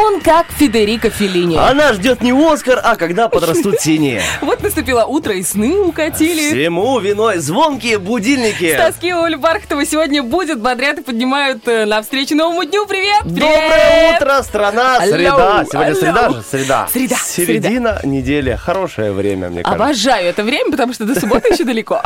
Он как Федерико Феллини. Она ждет не Оскар, а когда подрастут синие. Вот наступило утро, и сны укатили. Всему виной звонкие будильники. С тоски Оля Бархатова сегодня будет, бодрят и поднимают э, навстречу новому дню. Привет! Доброе утро, страна! Среда. Сегодня среда же? Среда. Среда, Середина недели. Хорошее время, мне кажется. Обожаю это время, потому что до субботы еще далеко.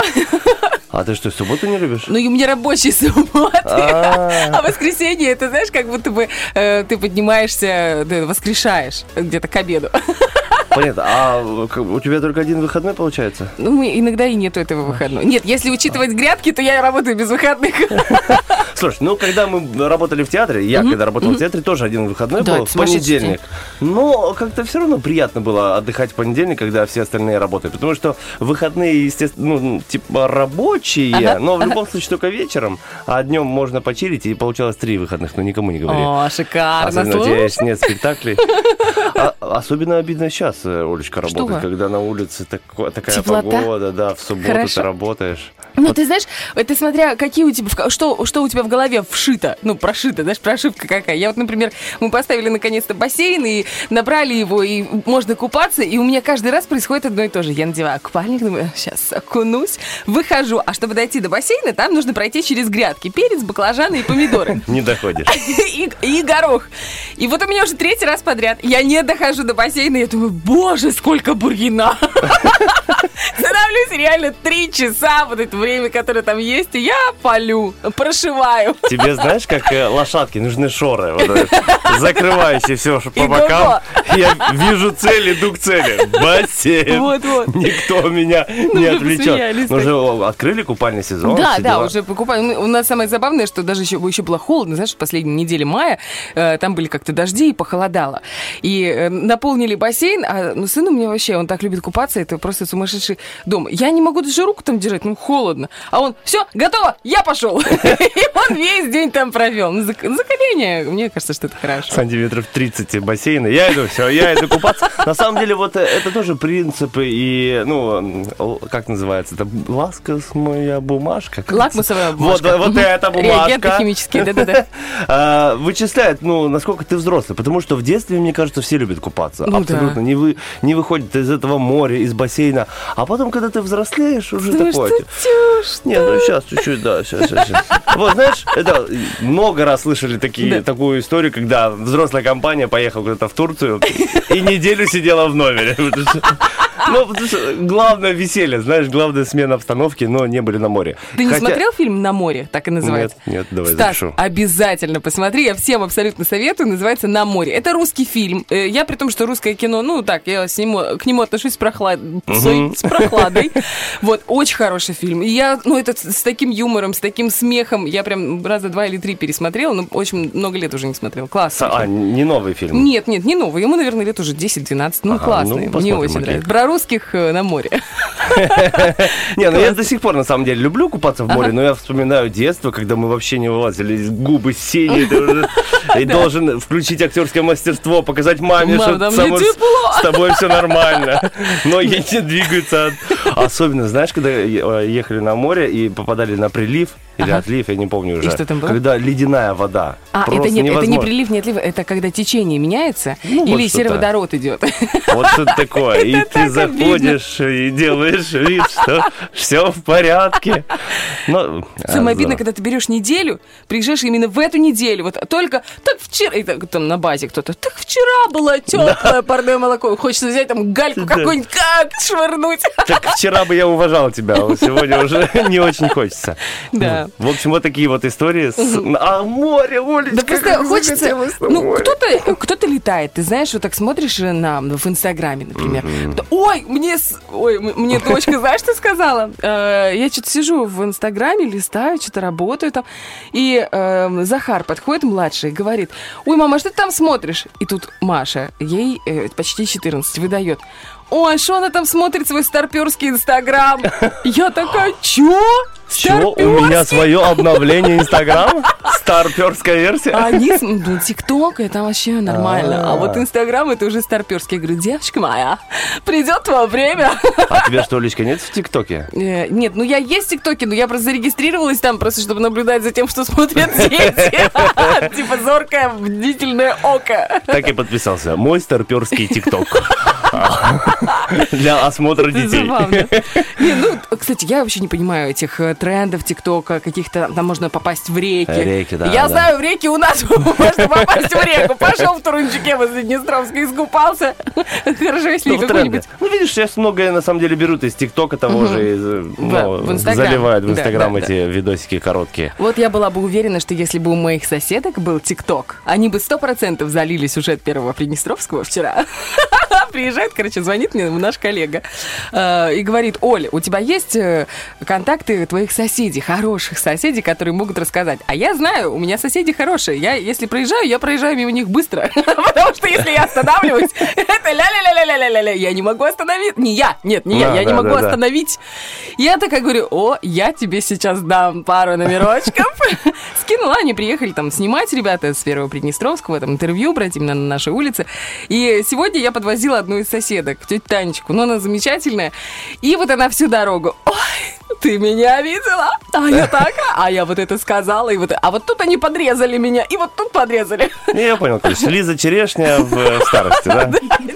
А ты что, субботу не любишь? Ну, у меня рабочие субботы. А. А воскресенье, это знаешь, как будто бы э, ты поднимаешься, воскрешаешь где-то к обеду. Понятно. А у тебя только один выходной получается? Ну, иногда и нету этого выходного. Нет, если учитывать грядки, то я работаю без выходных. Слушай, ну когда мы работали в театре, я когда работал в театре, тоже один выходной Да, был в понедельник. Но как-то все равно приятно было отдыхать в понедельник, когда все остальные работают. Потому что выходные, естественно, ну, типа рабочие, Ага, но в любом случае только вечером, а днем можно почилить, и получалось три выходных, но никому не говори. О, шикарно. Особенно у тебя нет спектаклей. А- особенно обидно сейчас, Олечка, работать, когда на улице тако- такая Теплота? погода, да, в субботу Хорошо. ты работаешь. Ну, ты знаешь, это смотря какие у тебя, что, что у тебя в голове вшито, ну, прошито, знаешь, прошивка какая. Я вот, например, мы поставили наконец-то бассейн и набрали его, и можно купаться, и у меня каждый раз происходит одно и то же. Я надеваю купальник, думаю, сейчас окунусь, выхожу, а чтобы дойти до бассейна, там нужно пройти через грядки, перец, баклажаны и помидоры. Не доходишь. и горох. И вот у меня уже третий раз подряд. Я не дохожу до бассейна, я думаю, боже, сколько бурьяна. Становлюсь реально три часа, вот это время, которое там есть, и я полю, прошиваю. Тебе, знаешь, как э, лошадки, нужны шоры, вот это, закрывающие все по И бокам. Я вижу цель, иду к цели. Бассейн. Вот-вот. Никто меня не вы отвлечет. Мы же открыли купальный сезон. Да, да, дела. уже покупаем. Ну, У нас самое забавное, что даже еще, еще было холодно, знаешь, в последней неделе мая, э, там были как-то дожди и похолодало. И э, наполнили бассейн, а ну, сын у меня вообще, он так любит купаться, это просто сумасшедший дом. Я не могу даже руку там держать, ну, холодно. А он, все, готово, я пошел. И он весь день там провел. Ну, зак- закаление, мне кажется, что это хорошо. Сантиметров 30 бассейна. Я иду, все, я иду купаться. На самом деле, вот э, это тоже принципы и, ну, как называется, это ласковая бумажка. Как Лакмусовая Вот, бумажка. вот Мгм. эта бумажка. Реагенты химические, да-да-да. А, Вычисляет, ну, насколько ты взрослый. Потому что в детстве, мне кажется, все любят купаться. Ну Абсолютно. да. Не, вы, не выходят из этого моря, из бассейна. А потом, когда ты взрослеешь, уже Думаешь, такое. типа, тюш, Не, ну сейчас чуть-чуть, да, сейчас, сейчас, сейчас. Вот, знаешь, это много раз слышали такие, Да. такую историю, когда взрослая компания поехала куда-то в Турцию и неделю сидела в номере. Ну, главное веселье, знаешь, главная смена обстановки, но не были на море. Ты не смотрел фильм «На море», так и называется? Нет, нет, давай Стас, запишу. обязательно посмотри, я всем абсолютно советую, называется «На море». Это русский фильм. Э, Я при том, что русское кино, ну так, я с нему, к нему отношусь с, прохлад... с прохладой. Вот, очень хороший фильм. И я, ну, это с таким юмором, с таким смехом, я прям раза два или три пересмотрела, но очень много лет уже не смотрела. Классно. А, не новый фильм. Нет, нет, не новый. Ему, наверное, лет уже 10-12. Ну, классный. ну, Мне очень нравится. Про русских э, на море. Не, ну я до сих пор на самом деле люблю купаться в море, но я вспоминаю детство, когда мы вообще не вылазили, губы синие, и должен включить актерское мастерство, показать маме, Мам, что с тобой все нормально. Ноги не двигаются. Особенно, знаешь, когда э, ехали на море и попадали на прилив или Ага. отлив, я не помню уже. что там было? Когда ледяная вода. А, Просто это нет, это не прилив, не отлив, это когда течение меняется Ну, или вот сероводород идет. Вот что такое. И ты заходишь и делаешь вид, что все в порядке. А, Самое здорово. когда ты берешь неделю, приезжаешь именно в эту неделю, вот только так вчера, и там на базе кто-то, так вчера было теплое парное молоко, хочется взять там гальку какую-нибудь, как швырнуть. Так вчера бы я уважал тебя, а сегодня уже не очень хочется. Да. Да. В общем, вот такие вот истории. С... А море, Олечка, Да просто хочется, ну, кто-то, кто-то летает, ты знаешь, вот так смотришь на, в Инстаграме, например. Ой, мне, ой, мне дочка, знаешь, что сказала? Э, Я что-то сижу в Инстаграме, листаю, что-то работаю там, и э, Захар подходит, младший, и говорит, ой, мама, а что ты там смотришь? И тут Маша, ей э, почти 14, выдает, ой, что она там смотрит свой старперский Инстаграм? Я такая, чё? Чего? У меня Старпёрский?» свое обновление Инстаграма? Старперская версия? А они, ну, ТикТок, это вообще нормально. А вот А. Инстаграм, это уже старперский. Я говорю, девочка моя, придет твое время. А тебя что, Олечка, нет в ТикТоке? Э, Нет, ну я есть в ТикТоке, но я просто зарегистрировалась там, просто чтобы наблюдать за тем, что смотрят дети. Типа зоркое, бдительное око. Так и подписался. Мой старперский ТикТок. Для осмотра Это детей. забавно. Не, ну, кстати, я вообще не понимаю этих э, трендов ТикТока, каких-то, там можно попасть в реки. Реки, да, Я да. знаю, в реке у нас можно попасть в реку. Пошел в Турунчике возле Днестровска, искупался. Хорошо, если Ну, какой-нибудь... Ну, видишь, сейчас многое на самом деле берут из ТикТока того же, э, ну, заливают в Инстаграм эти видосики короткие. Вот я была бы уверена, что если бы у моих соседок был ТикТок, они бы сто процентов залили сюжет первого Приднестровского вчера. Приезжает, короче, звонит мне наш коллега э, и говорит, Оля, у тебя есть э, контакты твоих соседей, хороших соседей, которые могут рассказать? А я знаю, у меня соседи хорошие. Я, если проезжаю, я проезжаю мимо них быстро. Потому что если я останавливаюсь, это ля-ля-ля-ля-ля-ля-ля. Я не могу остановить. Не я, нет, не я. Я не могу остановить. Я такая говорю, о, я тебе сейчас дам пару номерочков. Скинула, они приехали там снимать ребята с первого Приднестровского, там интервью брать именно на нашей улице. И сегодня я подвозила одну из соседок, тетю Танечку, но она замечательная. И вот она всю дорогу, ой, ты меня видела? А я так, а я вот это сказала, и вот, а вот тут они подрезали меня, и вот тут подрезали. Ну, Я понял, короче, Лиза Черешня в э, старости, да?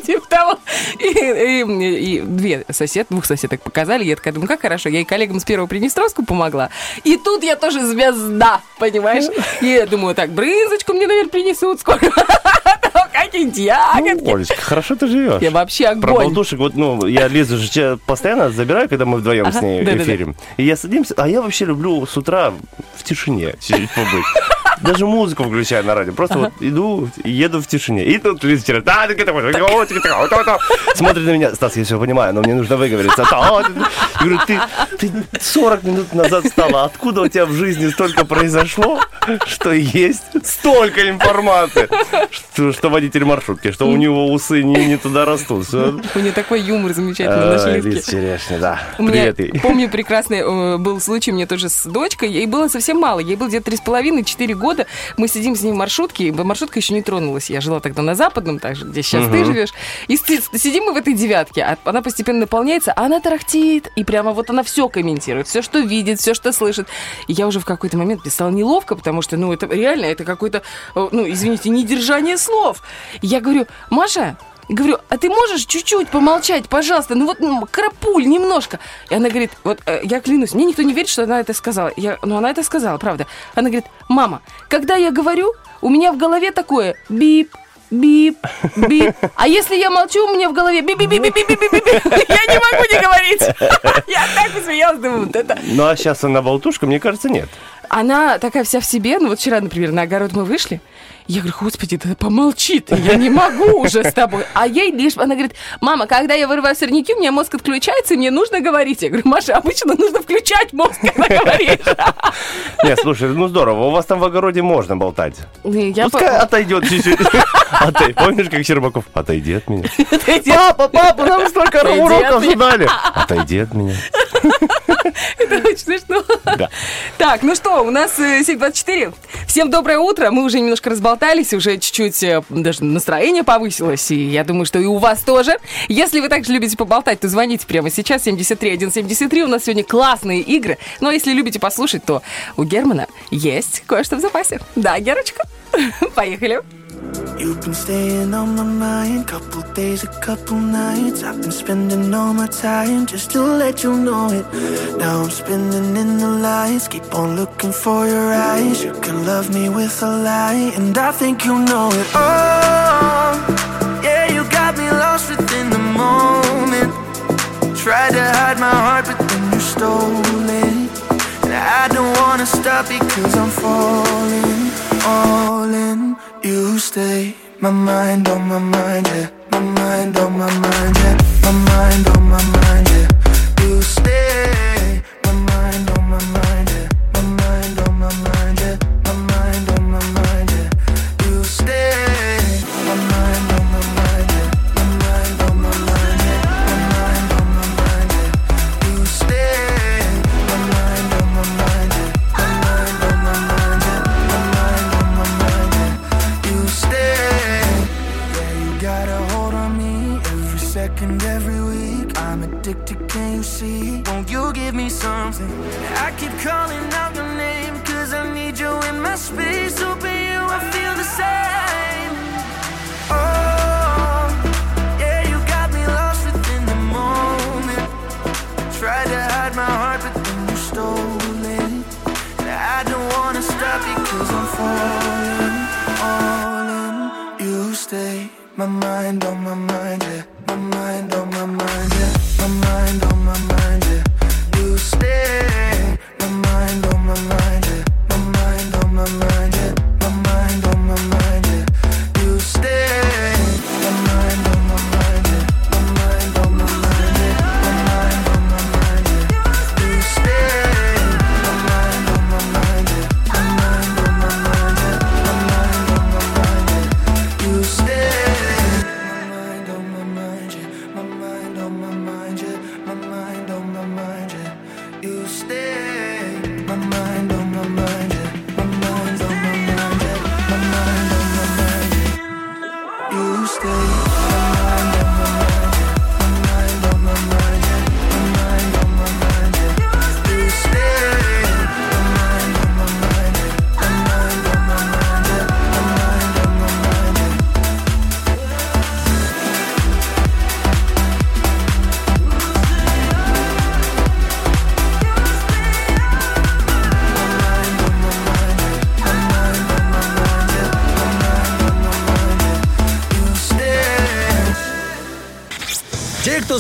Типа того. И, две сосед, двух соседок показали. Я такая думаю, как хорошо. Я и коллегам с первого Приднестровского помогла. И тут я тоже звезда, понимаешь? И я думаю, так, брынзочку мне, наверное, принесут Какие-нибудь Ну, ягодки. Олечка, хорошо ты живешь. Я вообще Про огонь. болтушек, вот, ну, я Лизу же постоянно забираю, когда мы вдвоем с ней эфирим. И я садимся, а я вообще люблю с утра в тишине чуть-чуть побыть. Даже музыку включаю на радио. Просто вот иду, еду в тишине. И тут Лиза смотрит на меня. Стас, я все понимаю, но мне нужно выговориться. Я говорю, ты, ты 40 минут назад встала. Откуда у тебя в жизни столько произошло, что есть столько информации? Что, что водитель маршрутки, что у него усы не, не туда растут. Всё. У нее такой юмор замечательный, наши Ай, Лизки. Лиз Черешня, да. У меня, Привет помню, прекрасный э, был случай, мне тоже с дочкой, ей было совсем мало, ей было где-то 3,5-4 года, мы сидим с ней в маршрутке, маршрутка еще не тронулась, я жила тогда на Западном, так же, где сейчас ты живешь, и си- сидим мы в этой девятке, а она постепенно наполняется, а она тарахтит, и прямо вот она все комментирует, все, что видит, все, что слышит. И я уже в какой-то момент стало неловко, потому что, ну, это реально, это какое-то, э, ну, извините, недержание слов. И я говорю, Маша, Говорю, а ты можешь чуть-чуть помолчать, пожалуйста? Ну вот м, крапуль немножко. И она говорит, вот э, я клянусь, мне никто не верит, что она это сказала. Я, ну она это сказала, правда. Она говорит, мама, когда я говорю, у меня в голове такое бип, бип, бип. А если я молчу, у меня в голове бип, бип, бип, бип, бип, бип, бип. Я не могу не говорить. Я так посмеялась, думаю, вот это Ну, а сейчас она болтушка, мне кажется, нет. она такая вся в себе. Ну вот вчера, например, на огород мы вышли. Я говорю, господи, да помолчи ты, я не могу уже с тобой. А ей лишь, она говорит, мама, когда я вырываю сорняки, у меня мозг отключается, и мне нужно говорить. Я говорю, Маша, обычно нужно включать мозг, когда говоришь. Нет, слушай, ну здорово, у вас там в огороде можно болтать. Я Пускай отойдет чуть-чуть. Помнишь, как Щербаков? Отойди от меня. Папа, папа, нам столько уроков задали. Отойди от меня. Это очень смешно. Так, ну что, у нас э, 7.24. Всем доброе утро. Мы уже немножко разболтались, уже чуть-чуть э, даже настроение повысилось. И я думаю, что и у вас тоже. Если вы также любите поболтать, то звоните прямо сейчас. 73 173. У нас сегодня классные игры. Но если любите послушать, то у Германа есть кое-что в запасе. Да, Герочка? Поехали. You've been staying on my mind, couple days, a couple nights. I've been spending all my time just to let you know it. Now I'm spinning in the lights, keep on looking for your eyes. You can love me with a lie, and I think you know it. Oh, yeah, you got me lost within the moment. Tried to hide my heart, but then you stole it. And I don't wanna stop. Because I'm falling, all in. You stay, my mind on my mind, yeah. My mind on my mind, yeah. My mind on my mind, yeah. You stay, something? I keep calling out your name, cause I need you in my space. Open you, I feel the same. Oh, yeah, you got me lost within the moment. Tried to hide my heart, but then you stole it. I don't wanna stop because I'm falling, all in. You stay, my mind on my mind, yeah. My mind on my mind, yeah. My mind on my mind, yeah.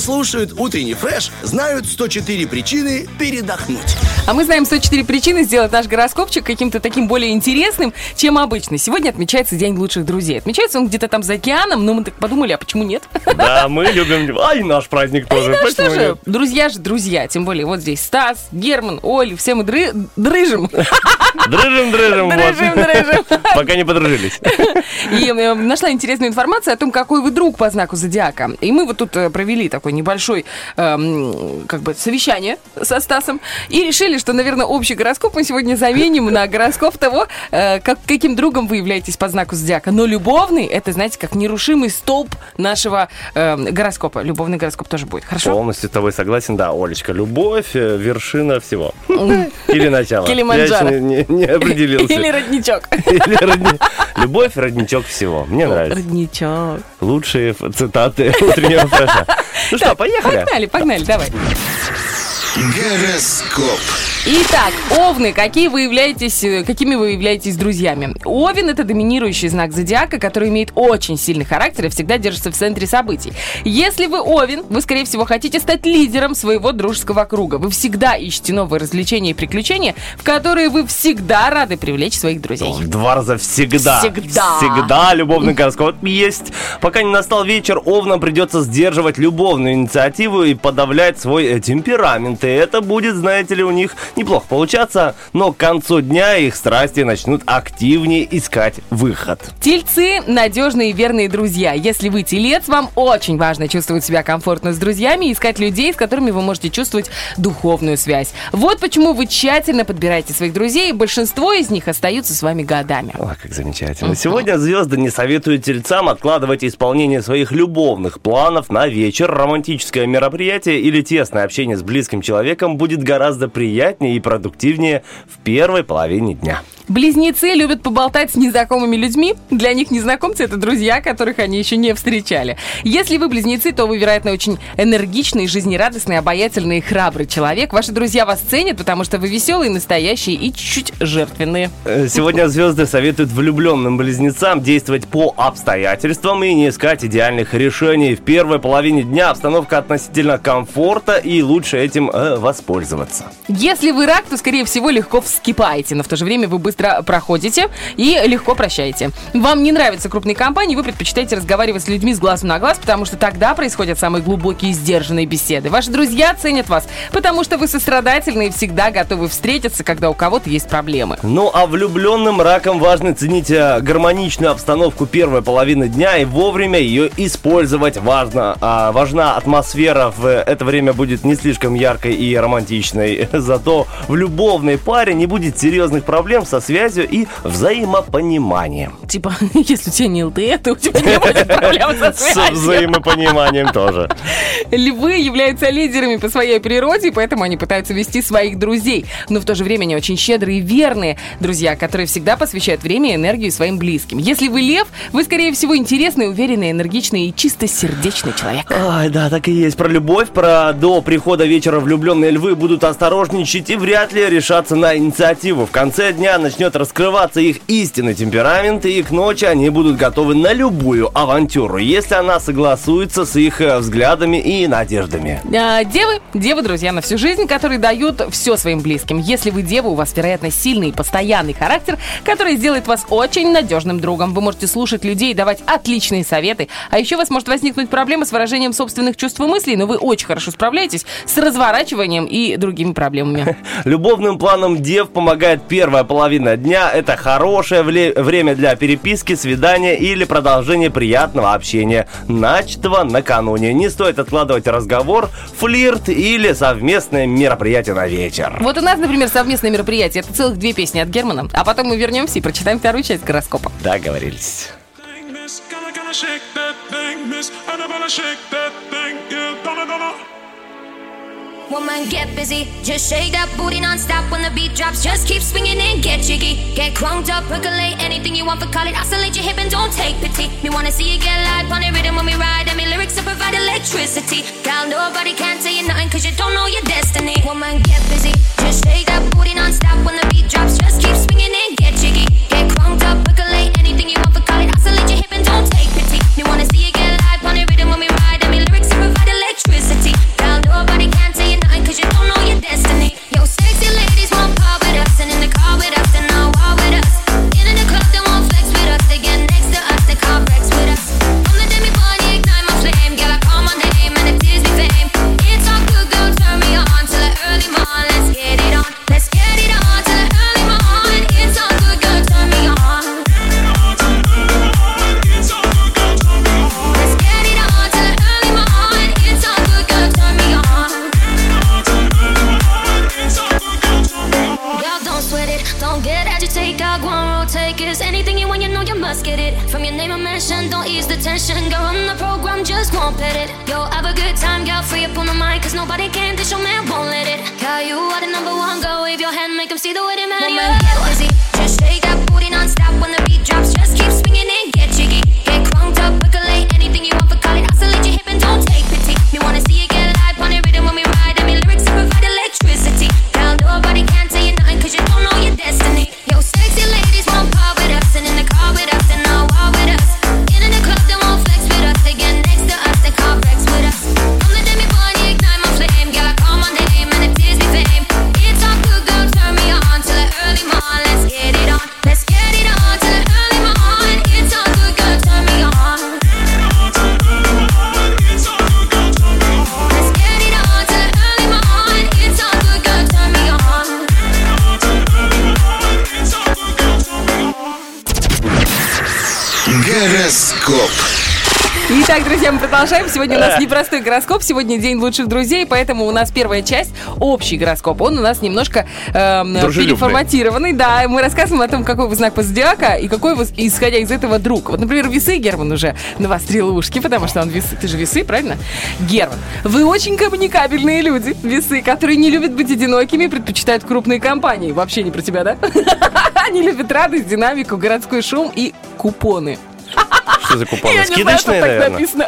Слушают утренний фреш, знают 104 причины передохнуть. А мы знаем 104 причины сделать наш гороскопчик каким-то таким более интересным, чем обычно. Сегодня отмечается День лучших друзей. Отмечается он где-то там за океаном, но мы так подумали, а почему нет? Да, мы любим... Ай, наш праздник тоже. Ну что же, нет? друзья же друзья. Тем более вот здесь Стас, Герман, Оля, все мы дры- дрыжим. Дрыжим, дрыжим. вот. Дрыжим, дрыжим. Пока не подружились. И э, нашла интересную информацию о том, какой вы друг по знаку зодиака. И мы вот тут э, провели такой небольшой эм, как бы совещание со Стасом и решили, что, наверное, общий гороскоп мы сегодня заменим на гороскоп того, э, как, каким другом вы являетесь по знаку зодиака. Но любовный, это, знаете, как нерушимый столб нашего эм, гороскопа. Любовный гороскоп тоже будет. Хорошо? Полностью с тобой согласен, да, Олечка. Любовь, э, вершина всего. Или начало. Килиманджаро. Я не, не определился. Или родничок. Или родни- Любовь, родничок всего. Мне нравится. Родничок. Лучшие цитаты утреннего фреша. Ну что, поехали? Погнали, погнали, давай. Гороскоп. Итак, овны, какие вы являетесь, э, какими вы являетесь друзьями? Овен – это доминирующий знак зодиака, который имеет очень сильный характер и всегда держится в центре событий. Если вы овен, вы, скорее всего, хотите стать лидером своего дружеского круга. Вы всегда ищете новые развлечения и приключения, в которые вы всегда рады привлечь своих друзей. Два раза всегда. Всегда. Всегда любовный гороскоп есть. Пока не настал вечер, овнам придется сдерживать любовную инициативу и подавлять свой э, темперамент. И это будет, знаете ли, у них неплохо получаться, но к концу дня их страсти начнут активнее искать выход. Тельцы – надежные и верные друзья. Если вы телец, вам очень важно чувствовать себя комфортно с друзьями и искать людей, с которыми вы можете чувствовать духовную связь. Вот почему вы тщательно подбираете своих друзей, и большинство из них остаются с вами годами. Ой, как замечательно. Сегодня звезды не советуют тельцам откладывать исполнение своих любовных планов на вечер. Романтическое мероприятие или тесное общение с близким человеком будет гораздо приятнее и продуктивнее в первой половине дня. Близнецы любят поболтать с незнакомыми людьми. Для них незнакомцы – это друзья, которых они еще не встречали. Если вы близнецы, то вы, вероятно, очень энергичный, жизнерадостный, обаятельный и храбрый человек. Ваши друзья вас ценят, потому что вы веселые, настоящие и чуть-чуть жертвенные. Э, Сегодня звезды советуют влюбленным близнецам действовать по обстоятельствам и не искать идеальных решений. В первой половине дня обстановка относительно комфорта и лучше этим э, воспользоваться. Если Если вы рак, то, скорее всего, легко вскипаете, но в то же время вы быстро проходите и легко прощаете. Вам не нравятся крупные компании, вы предпочитаете разговаривать с людьми с глазу на глаз, потому что тогда происходят самые глубокие и сдержанные беседы. Ваши друзья ценят вас, потому что вы сострадательны и всегда готовы встретиться, когда у кого-то есть проблемы. Ну, а влюбленным раком важно ценить э, гармоничную обстановку первой половины дня и вовремя ее использовать. Важно, а, важна атмосфера в это время будет не слишком яркой и романтичной. Зато в любовной паре не будет серьезных проблем со связью и взаимопониманием. Типа, если у тебя не ЛТЭ, то у тебя не будет проблем со С связью. взаимопониманием тоже. Львы являются лидерами по своей природе, поэтому они пытаются вести своих друзей. Но в то же время они очень щедрые и верные друзья, которые всегда посвящают время и энергию своим близким. Если вы лев, вы, скорее всего, интересный, уверенный, энергичный и чистосердечный человек. Ай, да, так и есть. Про любовь, про до прихода вечера влюбленные львы будут осторожничать и вряд ли решаться на инициативу. В конце дня начнет раскрываться их истинный темперамент, и к ночи они будут готовы на любую авантюру, если она согласуется с их э, взглядами и надеждами. А, девы, девы, друзья на всю жизнь, которые дают все своим близким. Если вы дева, у вас, вероятно, сильный и постоянный характер, который сделает вас очень надежным другом. Вы можете слушать людей и давать отличные советы. А еще у вас может возникнуть проблема с выражением собственных чувств и мыслей, но вы очень хорошо справляетесь с разворачиванием и другими проблемами. Любовным планам дев помогает первая половина дня. Это хорошее вле- время для переписки, свидания или продолжения приятного общения, начатого накануне. Не стоит откладывать разговор, флирт или совместное мероприятие на вечер. Вот у нас, например, совместное мероприятие. Это целых две песни от Германа. А потом мы вернемся и прочитаем вторую часть гороскопа. Договорились. shake that thing, miss. Annabella, shake that thing, yeah. Woman, get busy. Just shake that booty non-stop when the beat drops. Just keep swinging and get jiggy. Get crunked up, percolate anything you want for call it. Oscillate your hip and don't take pity. Me wanna see you get live on the rhythm when we ride. And me lyrics to provide electricity. Girl, nobody can tell you nothing cause you don't know your destiny. Woman, get busy. Just shake that booty non-stop when the beat drops. Just keep swinging and get jiggy. Get crunked up, percolate anything you want for call it. Oscillate your hip and don't take pity. Me wanna see you get Tú no your name I mention, don't ease the tension. Girl, on the program, just won't pet it. Yo, have a good time, girl, free up on the mic Cause nobody can, продолжаем. Сегодня у нас непростой гороскоп. Сегодня день лучших друзей, поэтому у нас первая часть общий гороскоп. Он у нас немножко Дружелюбный. переформатированный. Да, мы рассказываем о том, какой вы знак по зодиака и какой вы, исходя из этого, друг. Вот, например, весы Герман уже навострил ушки, потому что он весы. Ты же весы, правильно? Герман, вы очень коммуникабельные люди, весы, которые не любят быть одинокими предпочитают крупные компании. Вообще не про тебя, да? Они любят радость, динамику, городской шум и купоны. Что за купоны? Я не знаю, что Скидочные, так написано.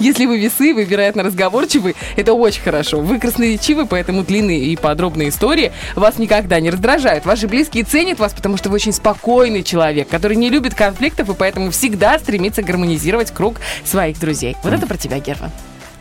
Если вы весы, вы, вероятно, разговорчивы, это очень хорошо. Вы красноречивы, поэтому длинные и подробные истории вас никогда не раздражают. Ваши близкие ценят вас, потому что вы очень спокойный человек, который не любит конфликтов и поэтому всегда стремится гармонизировать круг своих друзей. Вот это про тебя, Герман.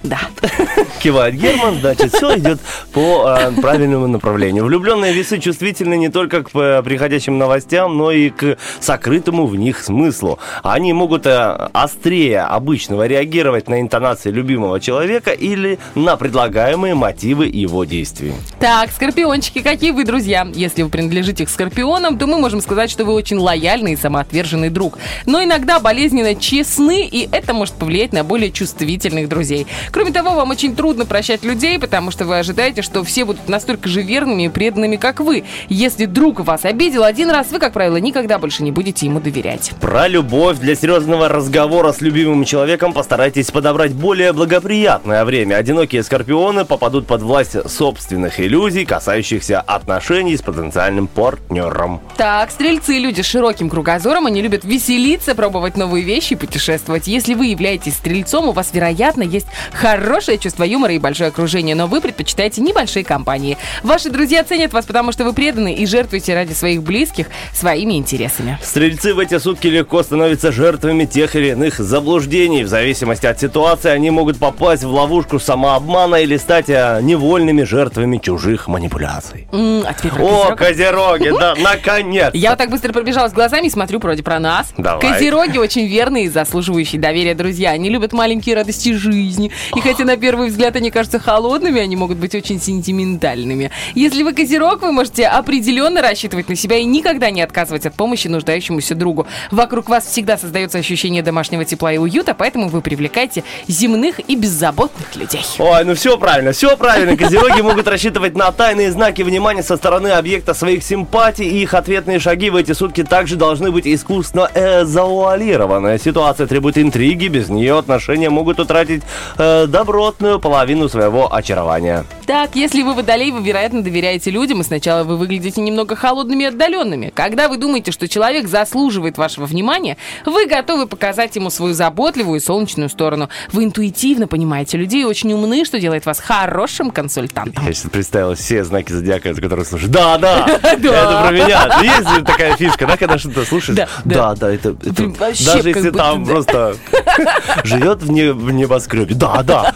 Да. Кивает Герман, значит, все идет по э, правильному направлению. Влюбленные весы чувствительны не только к э, приходящим новостям, но и к сокрытому в них смыслу. Они могут э, острее обычного реагировать на интонации любимого человека или на предлагаемые мотивы его действий. Так, скорпиончики, какие вы друзья? Если вы принадлежите к скорпионам, то мы можем сказать, что вы очень лояльный и самоотверженный друг. Но иногда болезненно честны, и это может повлиять на более чувствительных друзей. Кроме того, вам очень трудно прощать людей, потому что вы ожидаете, что все будут настолько же верными и преданными, как вы. Если друг вас обидел один раз, вы, как правило, никогда больше не будете ему доверять. Про любовь для серьезного разговора с любимым человеком постарайтесь подобрать более благоприятное время. Одинокие скорпионы попадут под власть собственных иллюзий, касающихся отношений с потенциальным партнером. Так, стрельцы, люди с широким кругозором, они любят веселиться, пробовать новые вещи и путешествовать. Если вы являетесь стрельцом, у вас, вероятно, есть хорошее чувство юмора и большое окружение, но вы предпочитаете небольшие компании. Ваши друзья ценят вас, потому что вы преданы и жертвуете ради своих близких своими интересами. Стрельцы в эти сутки легко становятся жертвами тех или иных заблуждений. В зависимости от ситуации они могут попасть в ловушку самообмана или стать а, невольными жертвами чужих манипуляций. М, а теперь про О, козероги, да, наконец! Я вот так быстро пробежалась глазами и смотрю вроде про нас. Давай. Козероги очень верные и заслуживающие доверия друзья. Они любят маленькие радости жизни. И хотя на первый взгляд они кажутся холодными, они могут быть очень сентиментальными. Если вы козерог, вы можете определенно рассчитывать на себя и никогда не отказывать от помощи нуждающемуся другу. Вокруг вас всегда создается ощущение домашнего тепла и уюта, поэтому вы привлекаете земных и беззаботных людей. Ой, ну все правильно, все правильно. Козероги могут рассчитывать на тайные знаки внимания со стороны объекта своих симпатий, и их ответные шаги в эти сутки также должны быть искусно э, завуалированы. Ситуация требует интриги, без нее отношения могут утратить э, добротную половину своего очарования. Так, если вы водолей, вы, вероятно, доверяете людям, и сначала вы выглядите немного холодными и отдаленными. Когда вы думаете, что человек заслуживает вашего внимания, вы готовы показать ему свою заботливую и солнечную сторону. Вы интуитивно понимаете людей очень умны, что делает вас хорошим консультантом. Я сейчас представил все знаки зодиака, за которые слушаю. Да, да, это про меня. Есть такая фишка, да, когда что-то слушаешь? Да, Да, это даже если там просто живет в небоскребе. Да, да.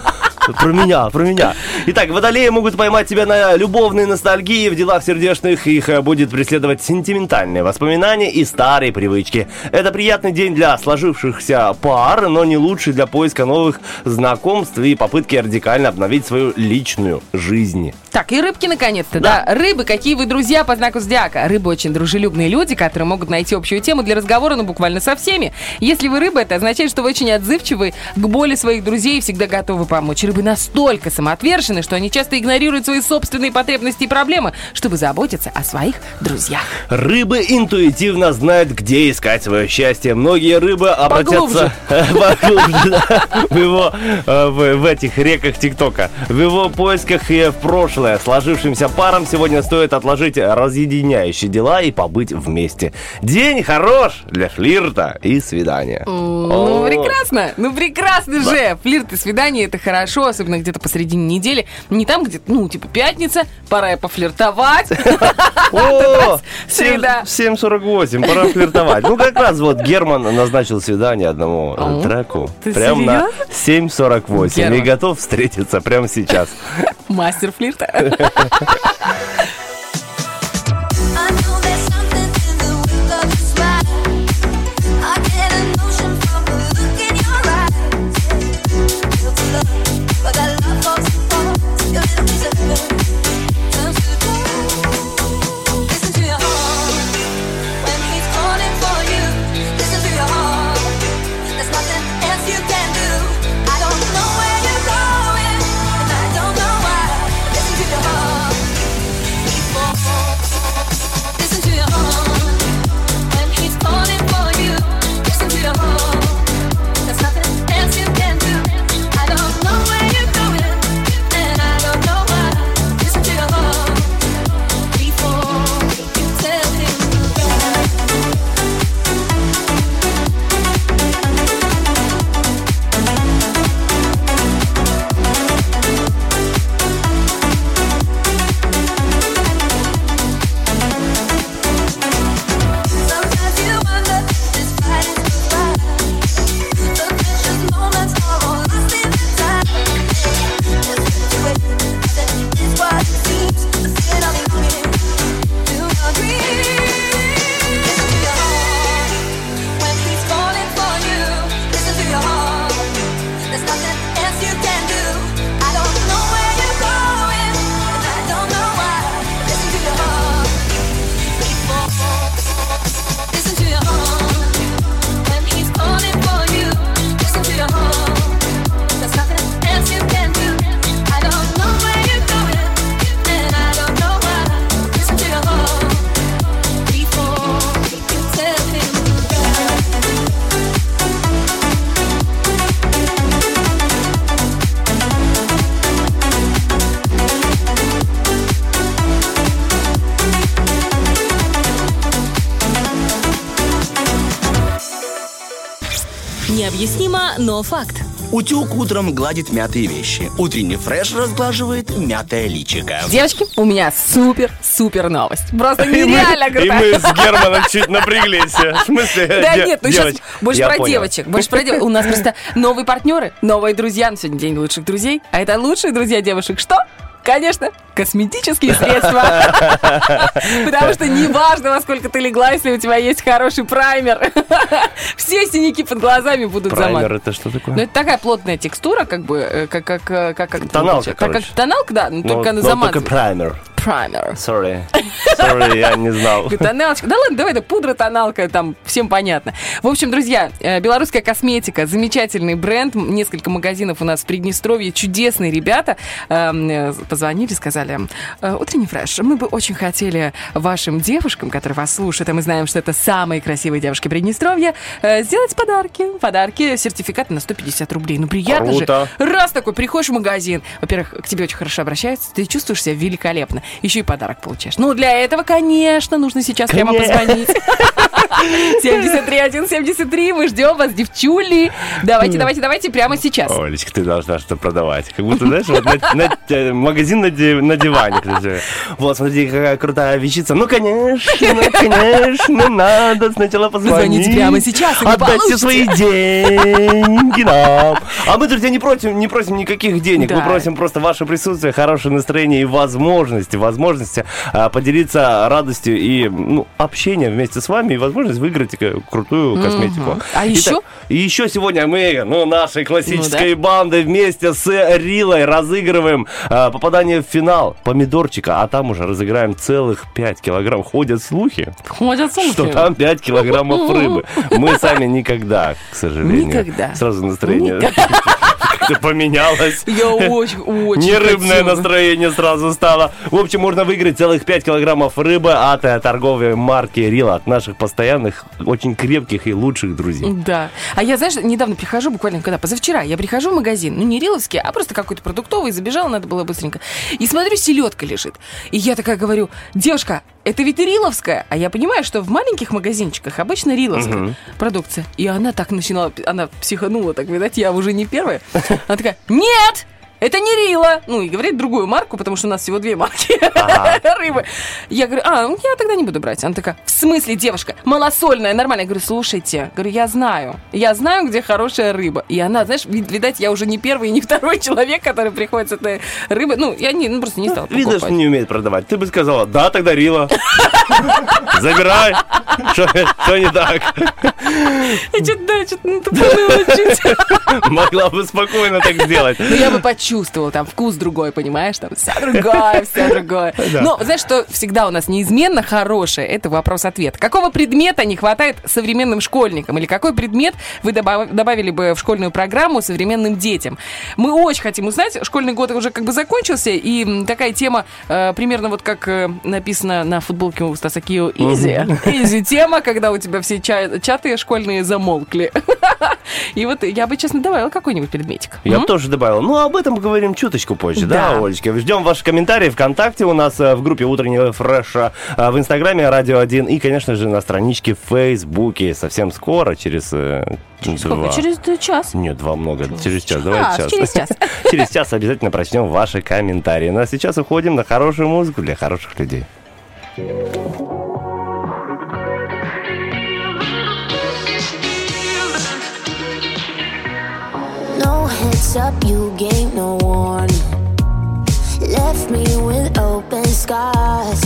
Про меня, про меня. Итак, водолеи могут поймать тебя на любовной ностальгии. В делах сердечных их э, будет преследовать сентиментальные воспоминания и старые привычки. Это приятный день для сложившихся пар, но не лучший для поиска новых знакомств и попытки радикально обновить свою личную жизнь. Так, и рыбки наконец-то, да. Рыбы, какие вы друзья по знаку зодиака? Рыбы очень дружелюбные люди, которые могут найти общую тему для разговора, ну, буквально со всеми. Если вы рыба, это означает, что вы очень отзывчивы к боли своих друзей и всегда готовы помочь. Рыбы настолько самоотвержены, что они часто игнорируют свои собственные потребности и проблемы, чтобы заботиться о своих друзьях. Рыбы интуитивно знают, где искать свое счастье. Многие рыбы обратятся в его э, в, этих реках ТикТока. В его поисках и в прошлое. Сложившимся парам сегодня стоит отложить разъединяющие дела и побыть вместе. День хорош для флирта и свидания. Ну, прекрасно. Ну, прекрасно же. Флирт и свидание это хорошо, особенно где-то посредине недели. Не там, где, ну, типа, пятница, пора и пофлиртовать. О, среда. 7.48, пора флиртовать. Ну, как раз вот Герман назначил свидание одному О, треку. Прям на серьезно? 7.48. И готов встретиться прямо сейчас. Мастер флирта. Но факт. Утюг утром гладит мятые вещи. Утренний фреш разглаживает мятое личико. Девочки, у меня супер-супер новость. Просто нереально и мы с Германом чуть напряглись. В смысле, Да нет, ну сейчас больше про девочек. Больше про девочек. У нас просто новые партнеры, новые друзья. На сегодня день лучших друзей. А это лучшие друзья девушек. Что? Конечно, косметические средства. Потому что неважно, во сколько ты легла, если у тебя есть хороший праймер. Все синяки под глазами будут Праймер замазаны. это что такое? Ну, это такая плотная текстура, как бы, э, как, как, э, как, как Тоналка, как, как короче. тоналка, да, ну, Ну, только она ну, только замазывает. праймер. Праймер. Sorry. Sorry, я не знал. Тоналочка. Да ладно, давай, это пудра, тоналка, там всем понятно. В общем, друзья, э, белорусская косметика, замечательный бренд, несколько магазинов у нас в Приднестровье, чудесные ребята. Позвонили, сказали, «Э, утренний фреш, мы бы очень хотели вашим девушкам, которые вас слушают, а мы знаем, что это самые красивые девушки Приднестровья, э, сделать подарки. Подарки, сертификаты на 150 рублей. Ну, приятно Круто. же. Раз такой приходишь в магазин, во-первых, к тебе очень хорошо обращаются, ты чувствуешь себя великолепно. Еще и подарок получаешь. Ну, для этого, конечно, нужно сейчас прямо Конечно. позвонить. 73173, мы ждем вас, девчули. Давайте, давайте, давайте прямо сейчас. Олечка, ты должна что-то продавать. Как будто, знаешь, вот на- на- э, магазин на, на диване. Вот, смотри, какая крутая вещица. Ну, конечно, конечно, надо сначала позвонить. Позвоните прямо сейчас, и вы Отдайте получите. свои деньги нам. А мы, друзья, не просим, не просим никаких денег. Мы Да. просим просто ваше присутствие, хорошее настроение и возможности, возможности а, поделиться радостью и ну, общением вместе с вами и возможность выиграть э, крутую косметику. А Итак, еще? и еще сегодня мы, ну, нашей классической Ну бандой вместе с Рилой разыгрываем а, попадание в финал помидорчика, а там уже разыграем целых 5 килограмм. Ходят слухи, Ходят что слухи. там 5 килограммов рыбы. Мы сами никогда, к сожалению. Никогда. Сразу настроение как-то поменялось. Я очень, очень Не рыбное настроение сразу стало. В общем, можно выиграть целых 5 килограммов рыбы от э, торговой марки Рила, от наших постоянных, очень крепких и лучших друзей. Да. А я, знаешь, недавно прихожу, буквально когда, позавчера, я прихожу в магазин, ну не риловский, а просто какой-то продуктовый, забежала, надо было быстренько. И смотрю, селедка лежит. И я такая говорю, девушка, это ведь риловская. А я понимаю, что в маленьких магазинчиках обычно риловская продукция. И она так начинала, она психанула, так, видать, я уже не первая. Она такая, нет! Это не Рила. Ну, и говорит другую марку, потому что у нас всего две марки рыбы. Я говорю, а, ну, я тогда не буду брать. Она такая, в смысле, девушка, малосольная, нормальная. Я говорю, слушайте, говорю, я знаю. Я знаю, где хорошая рыба. И она, знаешь, вид- видать, я уже не первый и не второй человек, который приходит с этой рыбой. Ну, я не, ну, просто не стала Видно, что покупать. не умеет продавать. Ты бы сказала, да, тогда Рила. Забирай. Что не так? Я что-то, да, что-то ну. Могла бы спокойно так сделать. Ну, я бы почувствовала, там вкус другой, понимаешь, там все другое, все другое. Но знаешь, что всегда у нас неизменно хорошее, это вопрос-ответ. Какого предмета не хватает современным школьникам? Или какой предмет вы добав- добавили бы в школьную программу современным детям? Мы очень хотим узнать, школьный год уже как бы закончился, и такая тема, э, примерно вот как э, написано на футболке у Стаса Кио, изи. Изи тема, когда у тебя все ча- чаты школьные замолкли. И вот я бы, честно, добавила какой-нибудь предметик. Я бы тоже добавил. Ну, об этом поговорим чуточку позже, да, Да. Олечка? Ждем ваши комментарии ВКонтакте у нас э, в группе Утреннего Фреша, э, в Инстаграме Радио 1 и, конечно же, на страничке в Фейсбуке. Совсем скоро, через э, Сколько? два. Через час. Нет, два много. Через час. Давайте час. через час. Через час обязательно прочтем ваши комментарии. Ну а сейчас уходим на хорошую музыку для хороших людей. Heads up, you gave no warning. Left me with open scars.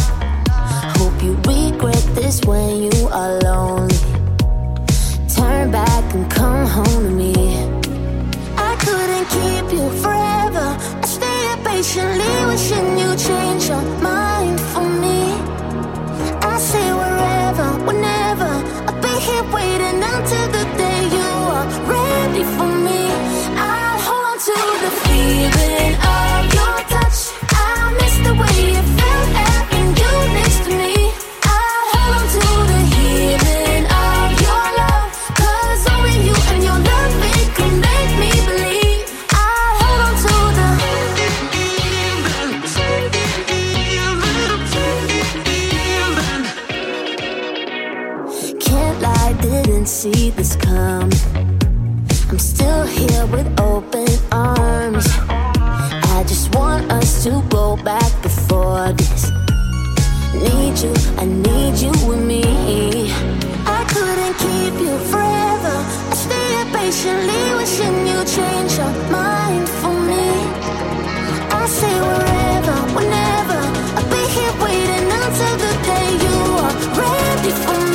Hope you regret this when you are lonely. Turn back and come home to me. I couldn't keep you forever. I stayed patiently wishing you change your mind for me. I say wherever, whenever. I'll be here waiting until the day you are ready for me. has come. I'm still here with open arms. I just want us to go back before this. Need you, I need you with me. I couldn't keep you forever. I stayed patiently wishing you'd change your mind for me. I say wherever, whenever. I'll be here waiting until the day you are ready for me.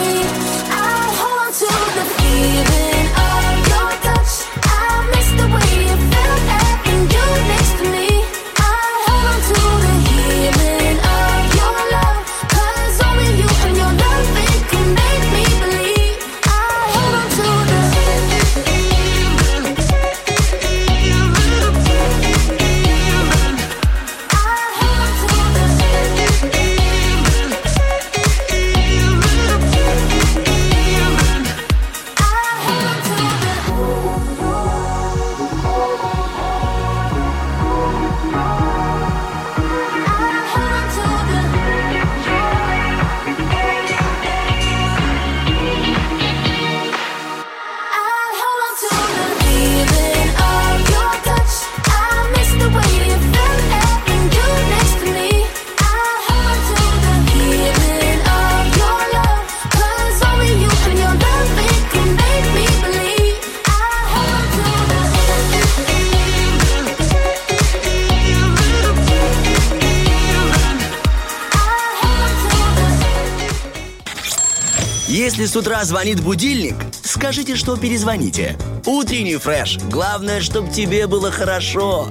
Если с утра звонит будильник, скажите, что перезвоните. Утренний фреш. Главное, чтобы тебе было хорошо.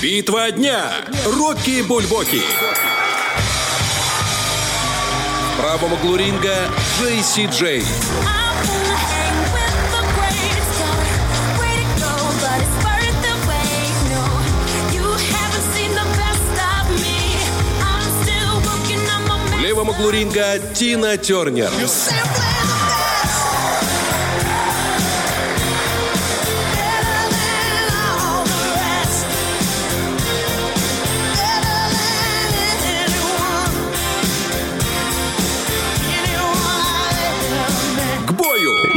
Битва дня. Рокки Бульбоки. В правом углу ринга Джейси Джей. В левом углу ринга Тина Тернер.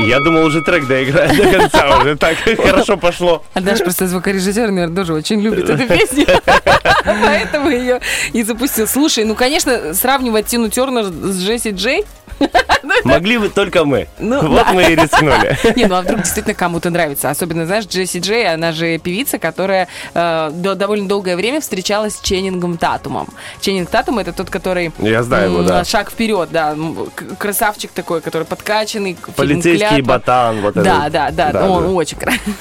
Я думал, уже трек доиграет до конца, уже так хорошо пошло. А Даша просто звукорежиссер, наверное, тоже очень любит эту песню. Поэтому ее и запустил. Слушай, ну, конечно, сравнивать Тину Тернер с Джесси Джей, Могли бы только мы. Ну, Вот да. мы и рискнули. Не, ну а вдруг действительно кому-то нравится. Особенно, знаешь, Джесси Джей, она же певица, которая э, до- довольно долгое время встречалась с Ченнингом Татумом. Ченнинг Татум это тот, который... Я знаю его, да. Шаг вперед, да. Красавчик такой, который подкачанный. Полицейский Ботан, вот Да, этот. да, да, Да, он очень красивый.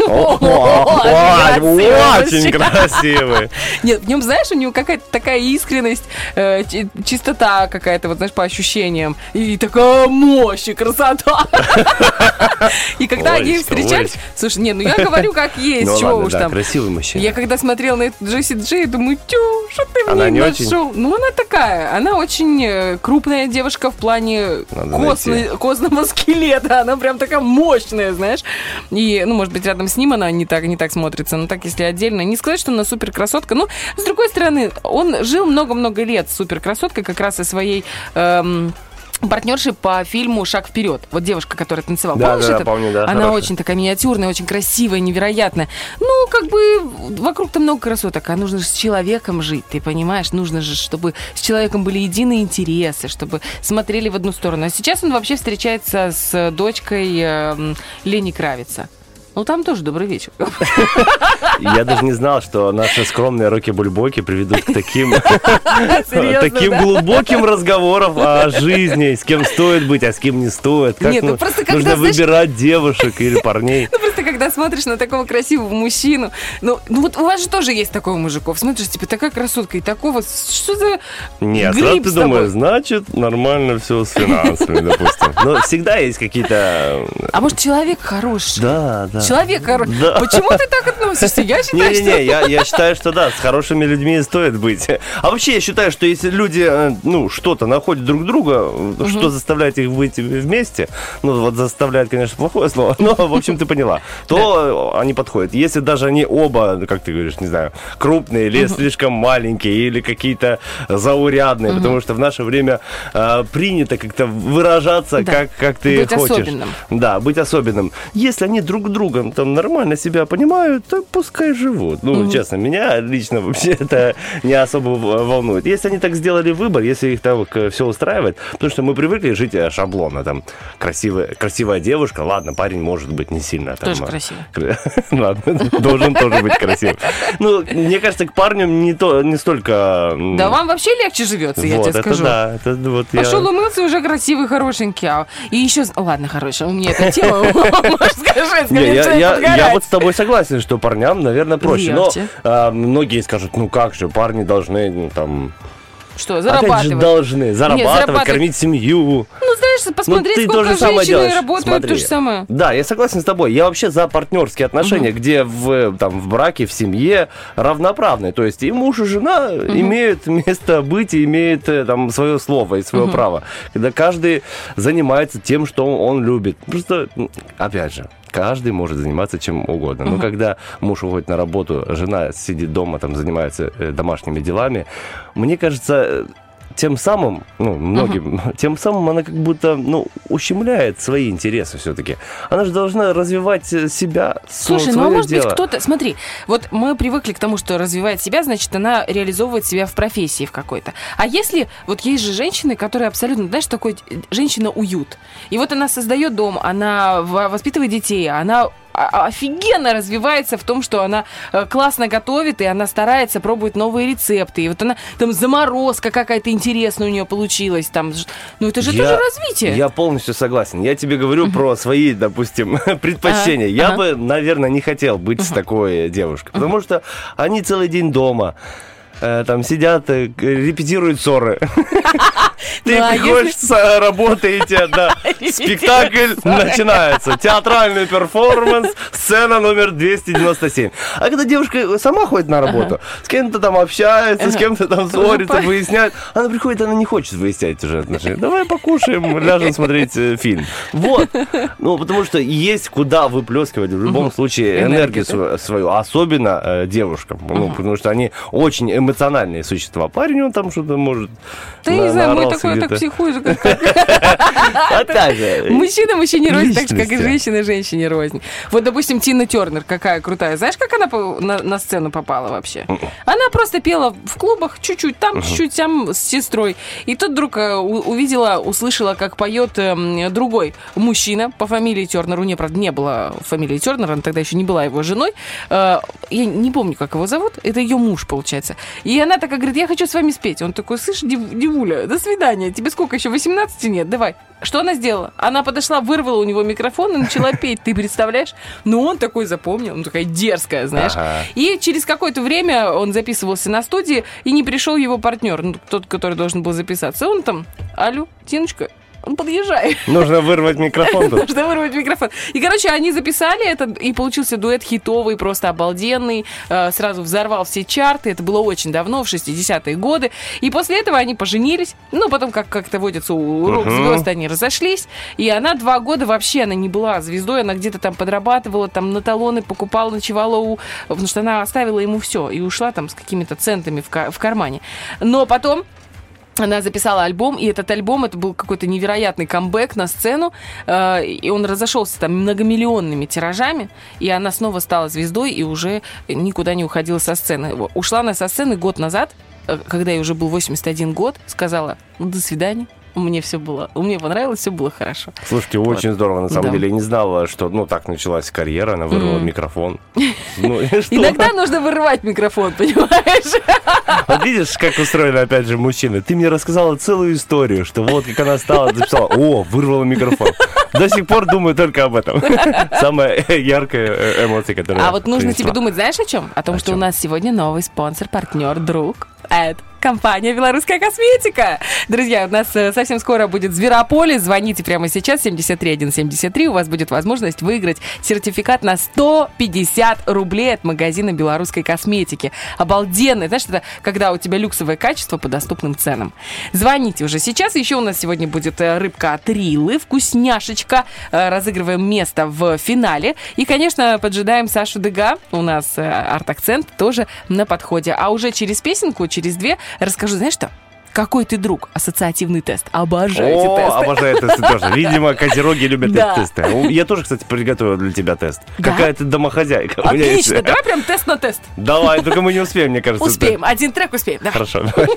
Очень красивый. Нет, в нем, знаешь, у него какая-то такая искренность, э, чи- чистота какая-то, вот знаешь, по ощущениям. И такая мощь и красота. И когда они встречались... Слушай, не, ну я говорю, как есть, Ну чего уж там. красивый мужчина. Я когда смотрела на эту Джесси Джей, думаю, тю, что ты мне нашел? Ну, она такая, она очень э, крупная девушка в плане костного скелета. Она прям такая мощная, знаешь. И, ну, может быть, рядом с ним она не так, не так смотрится, но так, если отдельно. Не сказать, что она супер красотка. Ну, с другой стороны, он жил много-много лет супер красоткой, как раз и своей... эм, партнерши по фильму «Шаг вперед». Вот девушка, которая танцевала. Да, Помнишь да, этот? помню, да, Она хорошая. очень такая миниатюрная, очень красивая, невероятная. Ну, как бы вокруг-то много красоток, а нужно же с человеком жить, ты понимаешь? Нужно же, чтобы с человеком были единые интересы, чтобы смотрели в одну сторону. А сейчас он вообще встречается с дочкой эм, Лени Кравица. Ну, там тоже добрый вечер. Я даже не знал, что наши скромные роки-бульбоки приведут к таким, таким глубоким разговорам о жизни, с кем стоит быть, а с кем не стоит. Как Нет, ну ну, просто когда, нужно знаешь- выбирать девушек или парней. Ну, просто когда смотришь на такого красивого мужчину, ну, ну вот у вас же тоже есть такой мужиков. Смотришь, типа, такая красотка и такого, что за Нет, гриб сразу ты думаешь, значит, нормально все с финансами, допустим. Но всегда есть какие-то... А может, человек хороший? Да, да. Человек хороший. Да. Почему ты так относишься? Я считаю, Не-не-не, что... я, я считаю, что да, с хорошими людьми стоит быть. А вообще, я считаю, что если люди, э, ну, что-то находят друг друга, э, что заставляет их быть вместе, ну, вот заставляет, конечно, плохое слово, но, в общем, ты поняла, то они подходят. Если даже они оба, как ты говоришь, не знаю, крупные или слишком маленькие, или какие-то заурядные, потому что в наше время э, принято как-то выражаться, Да. как, как ты Быть хочешь. особенным. Да, быть особенным. Если они друг другом там нормально себя понимают, то пускай живут. Ну, честно, меня лично вообще это не особо волнует. Если они так сделали выбор, если их так все устраивает, потому что мы привыкли жить э, шаблонно, там, красивая, красивая девушка, ладно, парень может быть не сильно там... Тоже э, красивый. кра- Ладно, должен тоже быть красивым. Ну, мне кажется, к парню не, то, не столько... Да вам вообще легче живется, я тебе это скажу. да, это вот Пошел умылся, уже красивый, хорошенький. а- И еще... Ладно, хорошая, у меня эта тема, может, скажи, скажи, я, я- я вот с тобой согласен, что парням, наверное, проще. Но а, многие скажут, ну как же, парни должны ну, там... Что, Опять же, зарабатывать? должны зарабатывать, зарабатывать. кормить семью. Ну, знаешь, посмотреть, Ну, ты сколько то же самое женщины делаешь. работают, Смотри. то же самое. Да, я согласен с тобой. Я вообще за партнерские отношения, где в, там, в браке, в семье равноправные. То есть и муж, и жена имеют место быть, и имеют э, там свое слово и свое право. Когда каждый занимается тем, что он любит. Просто, опять же, каждый может заниматься чем угодно. Но когда муж уходит на работу, жена сидит дома, там занимается э, домашними делами, мне кажется, тем самым, ну, многим, тем самым она как будто, ну, ущемляет свои интересы все-таки. Она же должна развивать э, себя, Слушай, ну, ну а может дело. быть кто-то... Смотри, вот мы привыкли к тому, что развивает себя, значит, она реализовывает себя в профессии в какой-то. А если... Вот есть же женщины, которые абсолютно, знаешь, такой... э, Женщина-уют. И вот она создает дом, она воспитывает детей, она офигенно развивается в том, что она э, классно готовит, и она старается пробовать новые рецепты. И вот она там заморозка какая-то интересная у нее получилась. Там, ну это же Я- тоже развитие. Я полностью согласен. Я тебе говорю про свои, допустим, предпочтения. Я бы, наверное, не хотел быть с такой девушкой, потому что они целый день дома. э, Там сидят, э, репетируют ссоры. Ты Ну, а приходишь с работы, тебе, да, спектакль начинается. Театральный перформанс, сцена номер 297. А когда девушка сама ходит на работу, с кем-то там общается, с кем-то там ссорится, понятно. выясняет, она приходит, она не хочет выяснять уже отношения. Давай покушаем, ляжем смотреть э, фильм. Вот. Ну, потому что есть куда выплескивать в любом случае Энергию, энергию св- свою, особенно э, девушкам. Ну, потому что они очень эмоциональные существа. Парень, он там что-то может... Ты не знаю, мой такой так психуешь. Мужчина мужчине рознь, так же, как и женщина женщине рознь. Вот, допустим, Тина Тернер какая крутая. Знаешь, как она на, сцену попала вообще? Она просто пела в клубах чуть-чуть там, чуть-чуть там с сестрой. И тут вдруг э, увидела, услышала, как поет эм, другой мужчина по фамилии Тернер. У нее, правда, не было фамилии Тернер, она тогда еще не была его женой. Э, Я не помню, как его зовут. Это ее муж, получается. И она такая говорит, я хочу с вами спеть. Он такой, слышь, Див- Дивуля, до свидания. Тебе сколько еще, 18 нет? Давай. Что она сделала? Она подошла, вырвала у него микрофон и начала петь. Ты представляешь? Ну, он такой запомнил. Ну, такая дерзкая, знаешь. Ага. И через какое-то время он записывался на студии, и не пришел его партнер, ну, тот, который должен был записаться. Он там, алло, Тиночка, он подъезжай. Нужно вырвать микрофон. Нужно вырвать микрофон. И, короче, они записали это, и получился дуэт хитовый, просто обалденный. Э, Сразу взорвал все чарты. Это было очень давно, в 60-е годы. И после этого они поженились. Ну, потом, как как-то водится у рок-звезд, они разошлись. И она два года вообще, она не была звездой. Она где-то там подрабатывала, там на талоны покупала, ночевала у... Потому что она оставила ему все. И ушла там с какими-то центами в кармане. Но потом она записала альбом, и этот альбом, это был какой-то невероятный камбэк на сцену, э, и он разошелся там многомиллионными тиражами, и она снова стала звездой и уже никуда не уходила со сцены. Ушла она со сцены год назад, э, когда ей уже был 81 год, сказала, ну, до свидания. Мне все было, мне понравилось, все было хорошо. Слушайте, очень здорово, на самом Да. деле. Я не знала, что, ну, так началась карьера, она вырвала микрофон. Ну? Иногда нужно вырывать микрофон, понимаешь? Вот видишь, как устроены, опять же, мужчины. Ты мне рассказала целую историю, что вот как она стала, записала, о, вырвала микрофон. До сих пор думаю только об этом. Самая яркая э, эмоция, которая А вот нужно тебе думать, знаешь, о чем? О том, что у нас сегодня новый спонсор, партнер, друг. Это компания «Белорусская косметика». Друзья, у нас э, совсем скоро будет Зверополис. Звоните прямо сейчас, 73173. У вас будет возможность выиграть сертификат на 150 рублей от магазина «Белорусской косметики». Обалденно. Знаешь, это когда у тебя люксовое качество по доступным ценам. Звоните уже сейчас. Еще у нас сегодня будет э, рыбка от Рилы, вкусняшечка. Э, Разыгрываем место в финале. И, конечно, поджидаем Сашу Дега. У нас арт-акцент тоже на подходе. А уже через песенку, через две, расскажу, знаешь что? Какой ты друг? Ассоциативный тест. Обожаю эти О, тесты. обожаю тесты тоже. Видимо, козероги любят Да. эти тесты. Я тоже, кстати, приготовил для тебя тест. Да? Какая ты домохозяйка. Меня есть- Отлично, давай прям тест на тест. Давай, только мы не успеем, мне кажется. Успеем, один трек успеем. Давай. Хорошо, давай.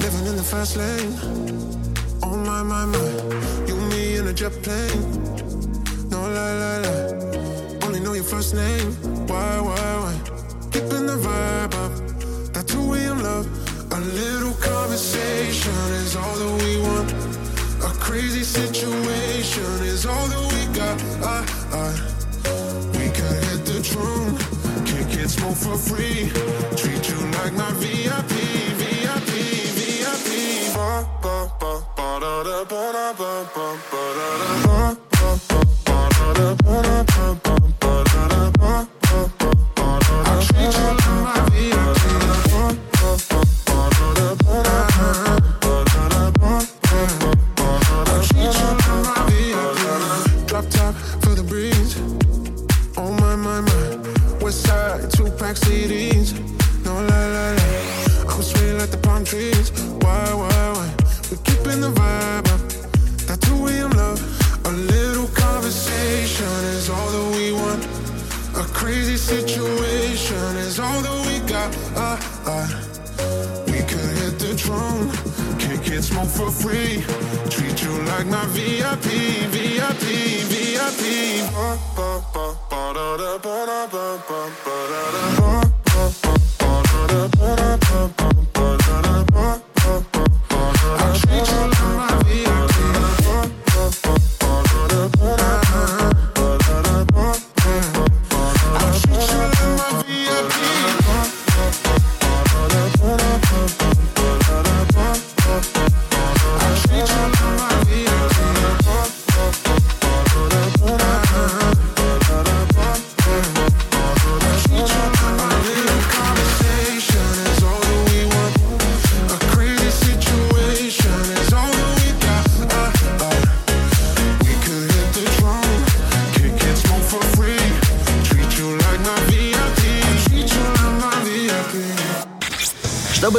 Living in the fast lane. Oh my, my, my. You, me in a jet plane. Lie, lie, lie. Only know your first name. Why, why, why? Keeping the vibe up. That 2 a.m. love. A little conversation is all that we want. A crazy situation is all that we got. I, I, we can hit the tune. Kick it, smoke for free. Treat you like my VIP, VIP, VIP. Ba, ba, ba, ba, da, da, ba, da, ba, ba, ba, da, da. Ba, ba ba ba ba we could hit the throne. and smoke for free. Treat you like my VIP, VIP, VIP. Ba, ba, ba, ba, da, da, ba, da, ba, ba, ba, da, da. Ba, ba, ba, da, da, ba, da, ba, ba,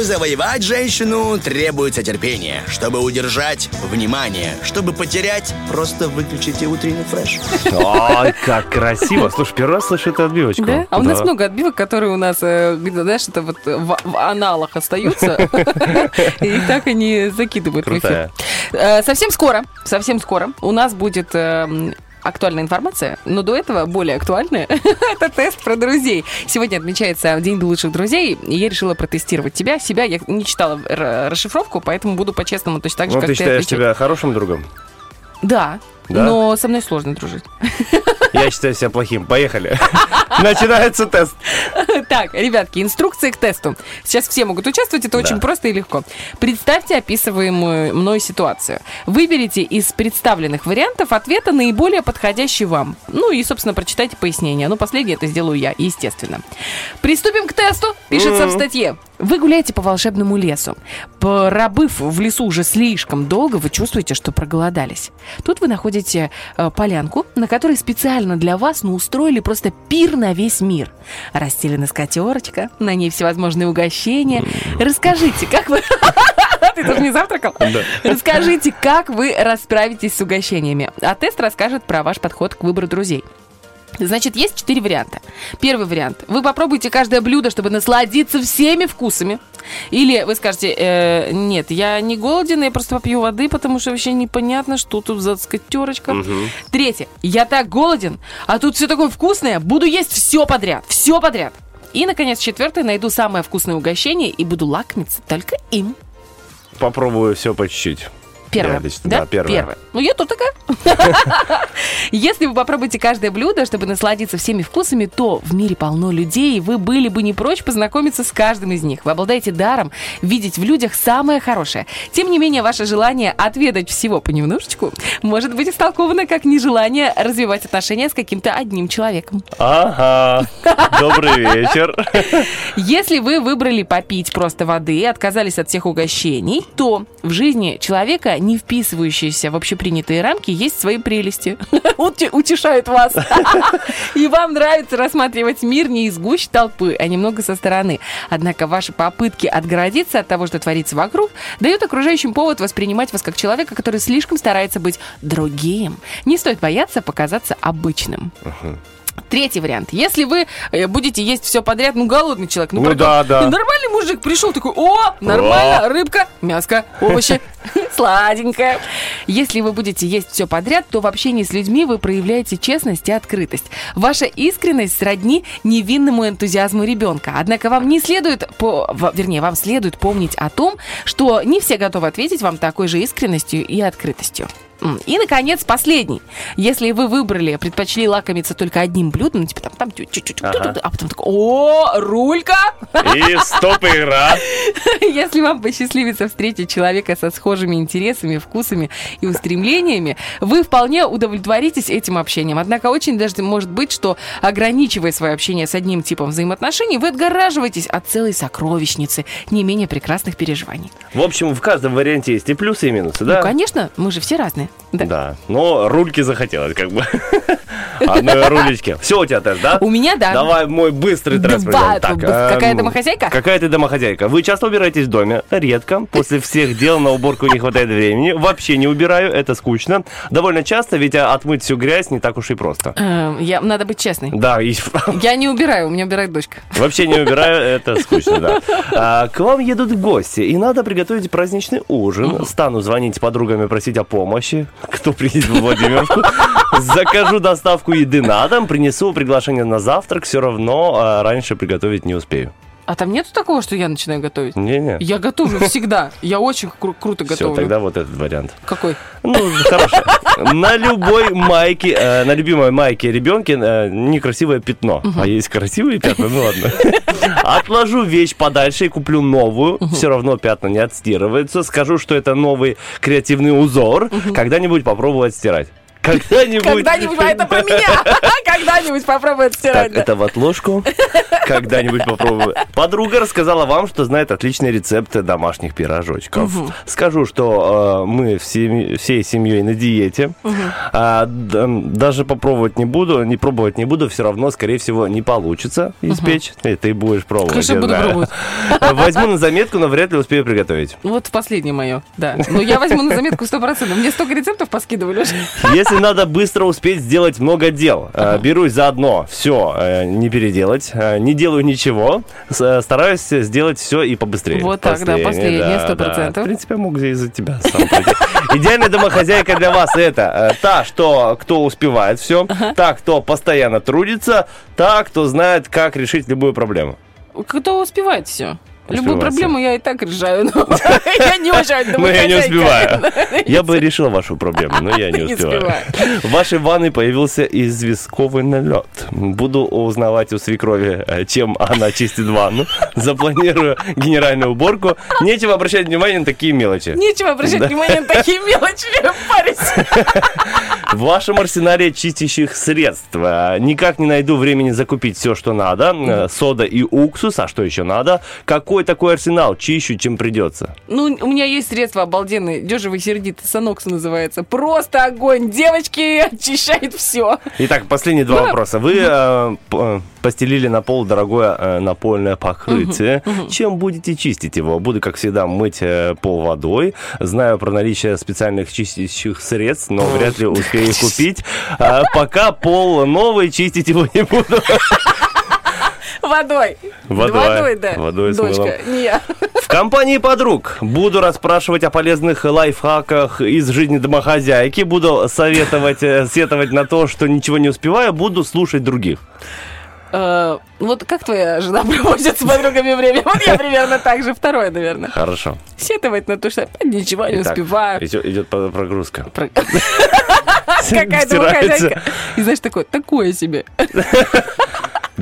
Чтобы завоевать женщину, требуется терпение. Чтобы удержать – внимание. Чтобы потерять – просто выключите утренний фреш. Ой, как красиво. Слушай, первый раз слышу эту отбивочку. Да? А у нас много отбивок, которые у нас, э, знаешь, это вот в, аналах остаются, и так они закидывают в эфир. Крутая. Э, Совсем скоро, совсем скоро у нас будет эм, актуальная информация, но до этого более актуальная. Это тест про друзей. Сегодня отмечается День лучших друзей, и я решила протестировать тебя. Себя я не читала расшифровку, поэтому буду по-честному точно так же, Ну, как ты ты считаешь себя хорошим другом? Да, Да? но со мной сложно дружить. Я считаю себя плохим. Поехали. Начинается тест. Так, ребятки, инструкции к тесту. Сейчас все могут участвовать, это очень просто и легко. Представьте описываемую мной ситуацию. Выберите из представленных вариантов ответа наиболее подходящий вам. Ну и, собственно, прочитайте пояснение. Ну, последнее это сделаю я, естественно. Приступим к тесту, пишется в статье. Вы гуляете по волшебному лесу. Пробыв в лесу уже слишком долго, вы чувствуете, что проголодались. Тут вы находите э, полянку, на которой специально для вас ну, устроили просто пир на весь мир. Расстелена скатерочка, на ней всевозможные угощения. Расскажите, как вы... Ты тоже не завтракал? Расскажите, как вы расправитесь с угощениями. А тест расскажет про ваш подход к выбору друзей. Значит, есть четыре варианта. Первый вариант. Вы попробуйте каждое блюдо, чтобы насладиться всеми вкусами. Или вы скажете, «Э, нет, я не голоден, я просто попью воды, потому что вообще непонятно, что тут за скатерочка. Третье. Я так голоден, а тут все такое вкусное, буду есть все подряд, все подряд. И, наконец, четвертое. Найду самое вкусное угощение и буду лакомиться только им. Попробую все по чуть-чуть. Первое. Я лично- да, первое. Ну, я тут такая. Если вы попробуете каждое блюдо, чтобы насладиться всеми вкусами, то в мире полно людей, и вы были бы не прочь познакомиться с каждым из них. Вы обладаете даром видеть в людях самое хорошее. Тем не менее, ваше желание отведать всего понемножечку может быть истолковано как нежелание развивать отношения с каким-то одним человеком. Ага. Добрый вечер. Если вы выбрали попить просто воды и отказались от всех угощений, то в жизни человека, не вписывающейся в общепринятые рамки, есть свои прелести. Утешают вас. И вам нравится рассматривать мир не из гущ толпы, а немного со стороны. Однако ваши попытки отгородиться от того, что творится вокруг, дают окружающим повод воспринимать вас как человека, который слишком старается быть другим. Не стоит бояться показаться обычным. Третий вариант. Если вы э, будете есть все подряд, ну, голодный человек, ну, Ну, да, да. нормальный мужик пришел такой, о, нормально, рыбка, мяско, овощи, сладенькое. Если вы будете есть все подряд, то в общении с людьми вы проявляете честность и открытость. Ваша искренность сродни невинному энтузиазму ребенка. Однако вам не следует, по, вернее, вам следует помнить о том, что не все готовы ответить вам такой же искренностью и открытостью. И, наконец, последний. Если вы выбрали, предпочли лакомиться только одним блюдом, ну, типа там, там чуть-чуть, Ага. а потом такой, о, рулька! И стоп игра. Если вам посчастливится встретить человека со схожими интересами, вкусами и устремлениями, вы вполне удовлетворитесь этим общением. Однако очень даже может быть, что ограничивая свое общение с одним типом взаимоотношений, вы отгораживаетесь от целой сокровищницы не менее прекрасных переживаний. В общем, в каждом варианте есть и плюсы, и минусы, Ну, да? конечно, мы же все разные. Да. Но рульки захотелось, как бы. Одной рулечки. Все у тебя тест, да? У меня, да. Давай мой быстрый тест. Какая эм, домохозяйка? Какая ты домохозяйка? Вы часто убираетесь в доме? Редко. После всех дел на уборку не хватает времени. Вообще не убираю, это скучно. Довольно часто, ведь отмыть всю грязь не так уж и просто. Э, Я, надо быть честной. Да, и Я не убираю, у меня убирает дочка. Вообще не убираю, это скучно, да. А, к вам едут гости, и надо приготовить праздничный ужин. Стану звонить подругам и просить о помощи. Кто приедет в Владимировку? Закажу доставку еды на дом, принесу приглашение на завтрак. Все равно а, раньше приготовить не успею. А там нету такого, что я начинаю готовить? Не-не. Я готовлю всегда. Я очень кру- круто Все, готовлю. тогда вот этот вариант. Какой? Ну, хорошо. На любой майке, э, на любимой майке ребенка э, некрасивое пятно. А есть красивые пятна, ну ладно. Отложу вещь подальше и куплю новую. Все равно пятна не отстирываются. Скажу, что это новый креативный узор. Когда-нибудь попробовать стирать. Когда-нибудь. Когда-нибудь, а это про меня. Когда-нибудь попробуй стирать. Так, это в отложку. Когда-нибудь попробую. Подруга рассказала вам, что знает отличный рецепт домашних пирожочков. Скажу, что э, мы всеми- всей семьей на диете. А, д- даже попробовать не буду, не пробовать не буду, все равно, скорее всего, не получится испечь. И ты будешь пробовать. Конечно, буду знаю. пробовать. Возьму на заметку, но вряд ли успею приготовить. Вот последнее мое, да. Но я возьму на заметку 100%. Мне столько рецептов поскидывали уже. Если надо быстро успеть сделать много дел, э, берусь за одно, все, не переделать, э, не делаю ничего, э, стараюсь сделать все и побыстрее. Вот так, да, последнее, сто процентов. В принципе, я мог из-за тебя сам. Идеальная домохозяйка для вас это э, та, что кто успевает все, та, кто постоянно трудится, та, кто знает, как решить любую проблему. Кто успевает все? Любую проблему я и так решаю. но Я не очень Но я не успеваю. Я бы решил вашу проблему, но я не успеваю. В вашей ванной появился известковый налет. Буду узнавать у свекрови, э, чем она чистит ванну. Запланирую генеральную уборку. Нечего обращать внимание на такие мелочи. Нечего обращать внимание на такие мелочи, парень. В вашем арсенале чистящих средств э, никак не найду времени закупить все, что надо. Э, Сода и уксус, а что еще надо? Какой такой арсенал? Чищу, чем придется. Ну, у меня есть средства обалденные. Дежевый сердитый санокс называется. Просто огонь. Девочки очищает все. Итак, последние два Ну, вопроса. Вы э, э, постелили на пол дорогое э, напольное покрытие. Чем будете чистить его? Буду, как всегда, мыть э, пол водой. Знаю про наличие специальных чистящих средств, но вряд ли успею их купить. А пока пол новый, чистить его не буду. Водой. Водой. Водой, да. Водой с Дочка, не я. В компании подруг буду расспрашивать о полезных лайфхаках из жизни домохозяйки. Буду советовать, э, сетовать на то, что ничего не успеваю. Буду слушать других. Э, Вот как твоя жена проводит с подругами время? Вот я примерно так же. Второе, наверное. Хорошо. Сетовать на то, что опять ничего не Итак, успеваю. Идет, идет прогрузка. Про- Какая Стирается. домохозяйка. И знаешь, такое, такое себе.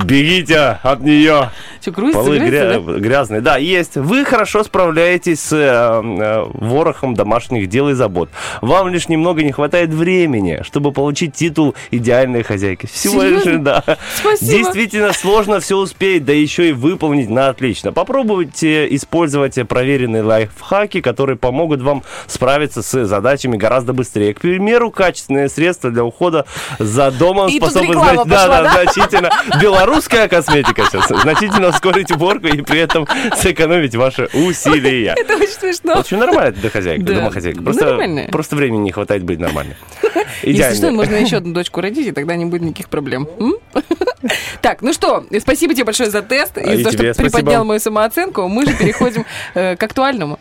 Бегите от нее. Что, грузится, Полы грузится, гря- да? грязные. Да, есть. Вы хорошо справляетесь с э, э, ворохом домашних дел и забот. Вам лишь немного не хватает времени, чтобы получить титул идеальной хозяйки. Всего лишь, да. Спасибо. Действительно сложно все успеть, да еще и выполнить на отлично. Попробуйте использовать проверенные лайфхаки, которые помогут вам справиться с задачами гораздо быстрее. К примеру, качественные средства для ухода за домом И способны да, да? значительно белорусская косметика сейчас значительно ускорить уборку и при этом сэкономить ваши усилия. Это очень смешно. Общем, нормально ты домохозяйка. Да. домохозяйка. Просто, Нормально. просто времени не хватает быть нормальной. Если что, Идеально. можно еще одну дочку родить, и тогда не будет никаких проблем. Так, ну что, спасибо тебе большое за тест и за то, что приподнял мою самооценку. Мы же переходим э, к актуальному.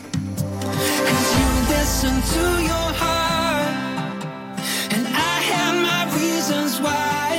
Listen to your heart. And I have my reasons why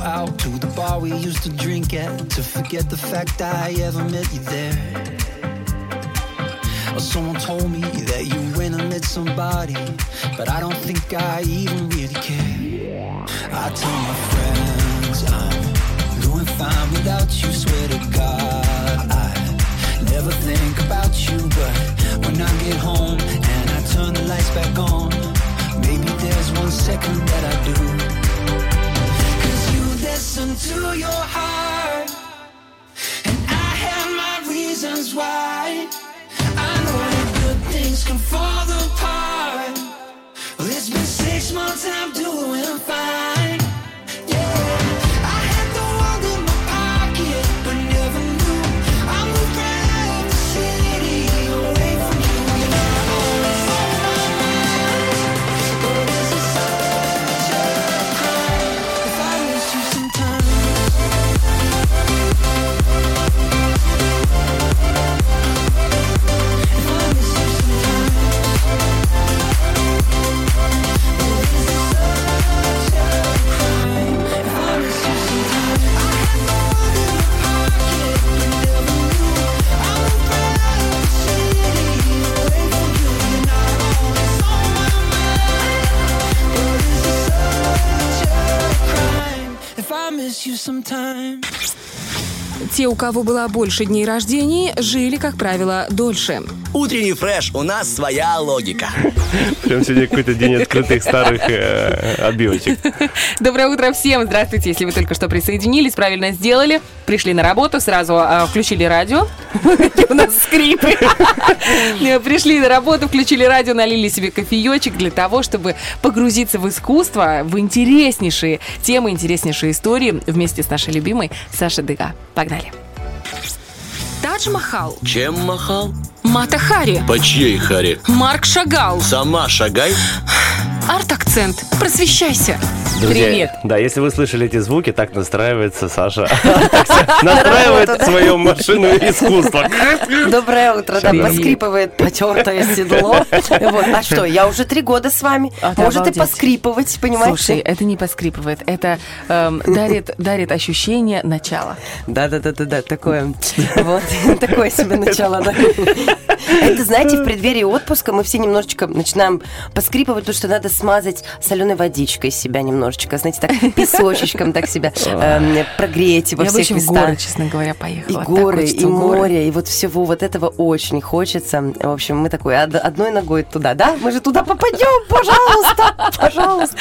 out to the bar we used to drink at to forget the fact I ever met you there. Or someone told me that you went and met somebody, but I don't think I even really care. I tell my friends I'm doing fine without you, swear to God. I never think about you, but when I get home and I turn the lights back on, maybe there's one second that I do. Listen to your heart, and I have my reasons why. I know that good things can fall apart. Well, it's been six months and I'm doing fine. Miss you sometimes. Те, у кого было больше дней рождений, жили, как правило, дольше. Утренний фреш, у нас своя логика. Прям сегодня какой-то день открытых старых э, отбивочек. Доброе утро всем! Здравствуйте, если вы только что присоединились, правильно сделали. Пришли на работу, сразу а, включили радио. У нас скрипы. Пришли на работу, включили радио, налили себе кофеечек для того, чтобы погрузиться в искусство, в интереснейшие темы, интереснейшие истории вместе с нашей любимой Сашей Дыга. Погнали! Тадж Махал, Чем махал? Мата Хари, По чьей харе? Марк Шагал, Сама шагай. Арт-акцент. Просвещайся. Друзья, Привет. Да, если вы слышали эти звуки, так настраивается Саша. Настраивает свою машину искусства. Доброе утро, да, поскрипывает потертое седло. Вот. А что, я уже три года с вами. А, ты Можете обалдеть. поскрипывать, понимаете? Слушай, это не поскрипывает, это эм, дарит, дарит ощущение начала. Да, да, да, да, да, такое. Вот, такое себе начало, да. Это, знаете, в преддверии отпуска мы все немножечко начинаем поскрипывать, потому что надо смазать соленой водичкой себя немножечко, знаете, так песочечком так себя эм, прогреть во всех местах. горы, честно говоря, поехала. И горы, и море, и вот всего вот этого очень хочется. В общем, мы такой од- одной ногой туда, да? Мы же туда попадем, пожалуйста, пожалуйста.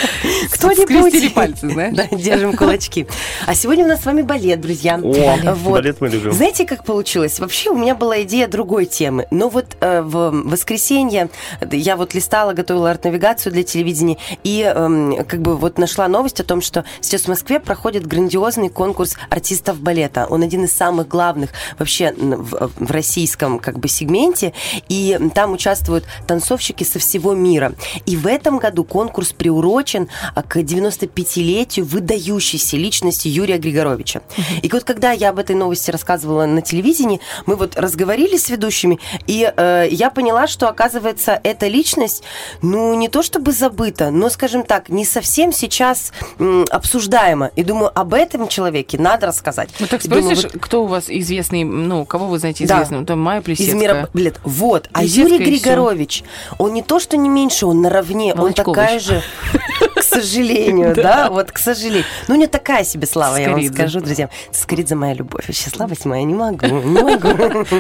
Кто-нибудь. Скрестили пальцы, знаешь? Да, держим кулачки. А сегодня у нас с вами балет, друзья. О, балет мы любим. Знаете, как получилось? Вообще у меня была идея другой темы. Но вот э, в воскресенье я вот листала, готовила арт-навигацию для телевидения и эм, как бы вот нашла новость о том, что сейчас в Москве проходит грандиозный конкурс артистов балета. Он один из самых главных вообще в, в российском как бы сегменте. И там участвуют танцовщики со всего мира. И в этом году конкурс приурочен а, к 95-летию выдающейся личности Юрия Григоровича. И вот когда я об этой новости рассказывала на телевидении, мы вот разговорили с ведущими, и э, я поняла, что, оказывается, эта личность, ну, не то чтобы забыта, но, скажем так, не совсем сейчас м, обсуждаема. И думаю, об этом человеке надо рассказать. Ну так И думаю, спросишь, кто у вас известный, ну, кого вы знаете Да. известным? Там Майя из Плесецкая. мира балет. Вот. А Плесецкая Юрий. Григорович, он не то, что не меньше, он наравне. Он Волочкович. такая же, сожалению, да, вот к сожалению. Ну, не такая себе слава, я вам скажу, друзья. Скоридзе моя любовь. Вообще, слабость моя, не могу, не могу.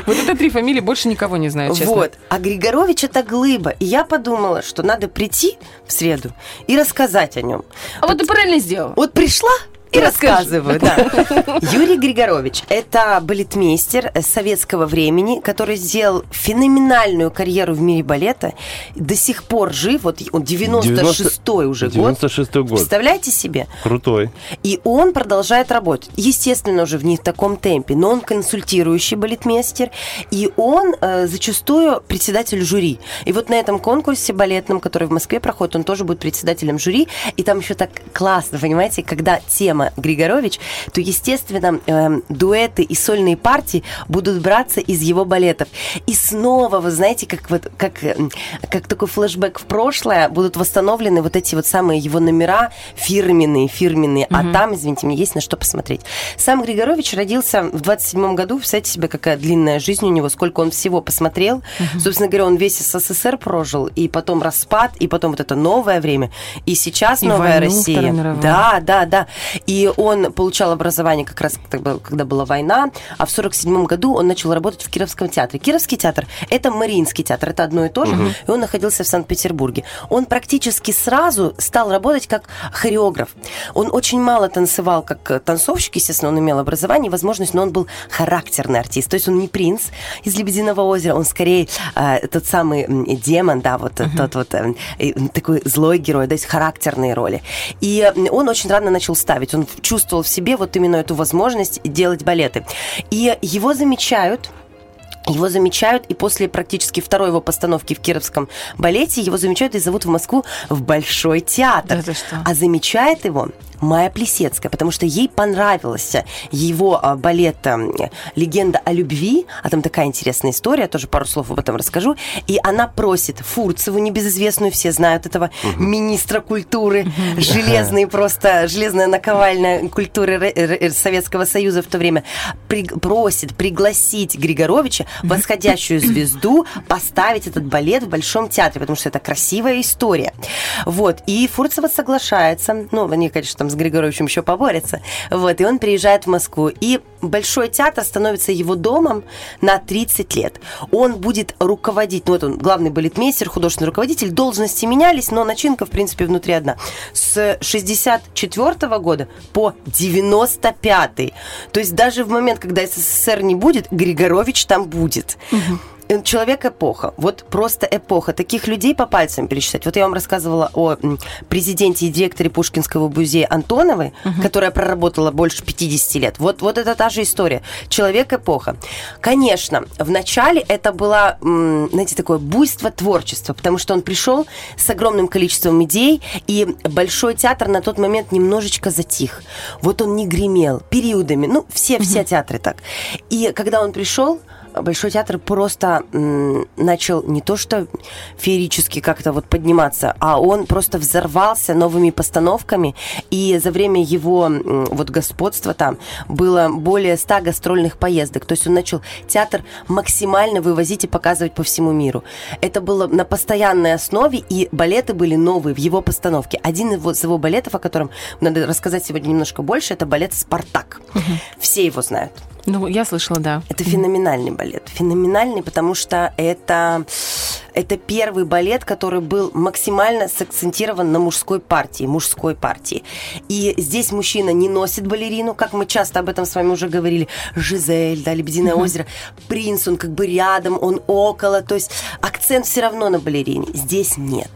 Вот это три фамилии, больше никого не знаю, честно. Вот. А Григорович это глыба. И я подумала, что надо прийти в среду и рассказать о нем. А вот ты правильно сделал. Вот пришла и рассказываю, да. Юрий Григорович – это балетмейстер советского времени, который сделал феноменальную карьеру в мире балета. До сих пор жив, вот он 96-й уже год. 96-й год. Представляете себе? Крутой. И он продолжает работать. Естественно, уже в не в таком темпе, но он консультирующий балетмейстер, и он э, зачастую председатель жюри. И вот на этом конкурсе балетном, который в Москве проходит, он тоже будет председателем жюри. И там еще так классно, понимаете, когда тема Дима Григорович, то, естественно, эм, дуэты и сольные партии будут браться из его балетов. И снова, вы знаете, как вот как, эм, как такой флешбэк в прошлое, будут восстановлены вот эти вот самые его номера фирменные, фирменные. А там, извините, мне есть на что посмотреть. Сам Григорович родился в 27 году. Представьте себе, какая длинная жизнь у него, сколько он всего посмотрел. Собственно говоря, он весь СССР прожил, и потом распад, и потом вот это новое время, и сейчас И новая Россия. Да, да, да. И он получал образование как раз когда была война, а в 47 году он начал работать в Кировском театре. Кировский театр – это Мариинский театр, это одно и то же, и он находился в Санкт-Петербурге. Он практически сразу стал работать как хореограф. Он очень мало танцевал как танцовщик, естественно, он имел образование и возможность, но он был характерный артист. То есть он не принц из «Лебединого озера», он скорее э, тот самый демон, да, вот э, тот вот э, такой злой герой, то есть характерные роли. И он очень рано начал ставить, он чувствовал в себе вот именно эту возможность делать балеты. И его замечают его замечают, и после практически второй его постановки в Кировском балете его замечают и зовут в Москву в Большой театр. Да что? А замечает его Майя Плесецкая, потому что ей понравился его а, балет а, «Легенда о любви», а там такая интересная история, тоже пару слов об этом расскажу, и она просит Фурцеву, небезызвестную, все знают этого министра культуры, железный просто, железная наковальня культуры Советского Союза в то время, при- просит пригласить Григоровича, восходящую звезду, поставить этот балет в Большом театре, потому что это красивая история. Вот, и Фурцева соглашается, ну, они, конечно, там с Григоровичем еще поборются, вот, и он приезжает в Москву, и Большой театр становится его домом на 30 лет. Он будет руководить, ну, вот он главный балетмейстер, художественный руководитель, должности менялись, но начинка, в принципе, внутри одна. С 64 года по 95 То есть даже в момент, когда СССР не будет, Григорович там будет. Э, Человек эпоха, вот просто эпоха. Таких людей по пальцам пересчитать. Вот я вам рассказывала о президенте и директоре Пушкинского музея Антоновой, которая проработала больше 50 лет. Вот, вот это та же история. Человек эпоха. Конечно, в начале это было, знаете, такое буйство творчества, потому что он пришел с огромным количеством идей, и Большой театр на тот момент немножечко затих. Вот он не гремел периодами. Ну, все, все театры так. И когда он пришел, Большой театр просто начал не то что феерически как-то вот подниматься, а он просто взорвался новыми постановками, и за время его вот господства там было более 100 гастрольных поездок. То есть он начал театр максимально вывозить и показывать по всему миру. Это было на постоянной основе, и балеты были новые в его постановке. Один из его, из его балетов, о котором надо рассказать сегодня немножко больше, это балет «Спартак». Все его знают. Ну, я слышала, да. Это феноменальный балет. Феноменальный, потому что это, это первый балет, который был максимально сакцентирован на мужской партии, мужской партии. И здесь мужчина не носит балерину, как мы часто об этом с вами уже говорили. Жизель, да, Лебединое озеро. Принц, он как бы рядом, он около. То есть акцент все равно на балерине. Здесь нет.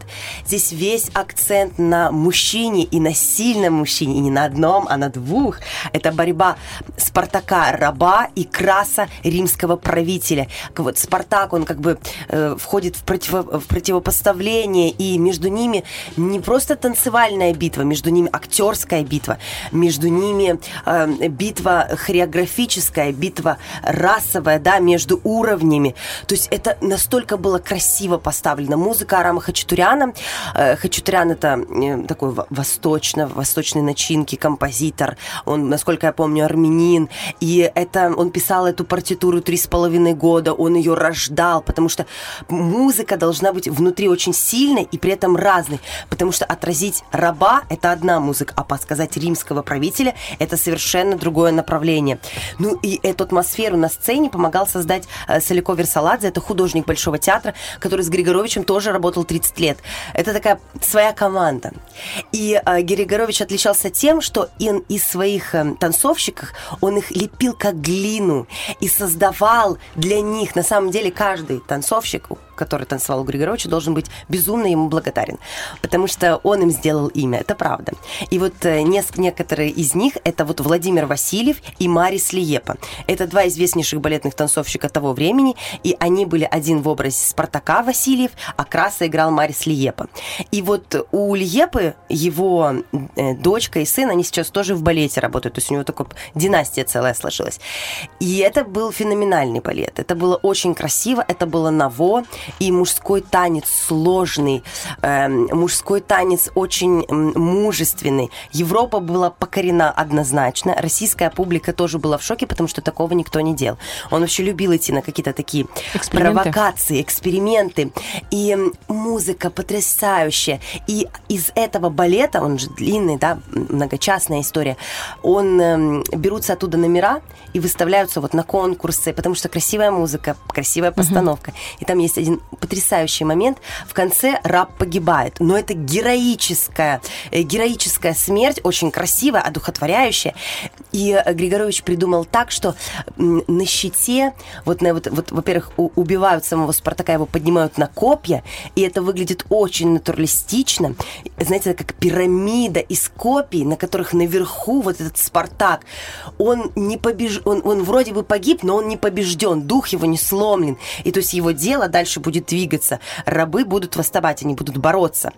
Здесь весь акцент на мужчине и на сильном мужчине. И не на одном, а на двух. Это борьба Спартака, раба и краса римского правителя. Вот Спартак, он как бы э, входит в, противо- противопоставление, и между ними не просто танцевальная битва, между ними актерская битва, между ними э, битва хореографическая, битва расовая, да, между уровнями. То есть это настолько было красиво поставлено. Музыка Арама Хачатуряна. Э, Хачатурян это э, такой во- восточно, восточной начинки композитор. Он, насколько я помню, армянин. И это он писал эту партитуру три с половиной года, он ее рождал, потому что музыка должна быть внутри очень сильной и при этом разной, потому что отразить раба – это одна музыка, а подсказать римского правителя – это совершенно другое направление. Ну и эту атмосферу на сцене помогал создать э, Солико Версаладзе, это художник Большого театра, который с Григоровичем тоже работал 30 лет. Это такая своя команда. И э, Григорович отличался тем, что он из своих э, танцовщиков, он их лепил как глину и создавал для них, на самом деле, каждый танцовщик, который танцевал у Григоровича, должен быть безумно ему благодарен, потому что он им сделал имя, это правда. И вот э, некоторые из них это вот Владимир Васильев и Марис Лиепа. Это два известнейших балетных танцовщика того времени, и они были один в образе Спартака Васильев, а Краса играл Марис Лиепа. И вот у Лиепы его э, дочка и сын, они сейчас тоже в балете работают, то есть у него такая династия целая сложилась. И это был феноменальный балет. Это было очень красиво, это было ново, и мужской танец сложный, эм, мужской танец очень мужественный. Европа была покорена однозначно, российская публика тоже была в шоке, потому что такого никто не делал. Он вообще любил идти на какие-то такие провокации, эксперименты. И музыка потрясающая. И из этого балета, он же длинный, да, многочастная история, он эм, берутся оттуда номера и выставляются вот на конкурсы, потому что красивая музыка, красивая постановка. И там есть один потрясающий момент. В конце раб погибает, но это героическая, э, героическая смерть, очень красивая, одухотворяющая. И э, Григорович придумал так, что на щите, вот, на, вот, вот во-первых, убивают самого Спартака, его поднимают на копья, и это выглядит очень натуралистично. Знаете, это как пирамида из копий, на которых наверху вот этот Спартак, он не побеж... он, он вроде бы погиб, но он не побежден, дух его не сломлен. И то есть его дело дальше будет двигаться. Рабы будут восставать, они будут бороться.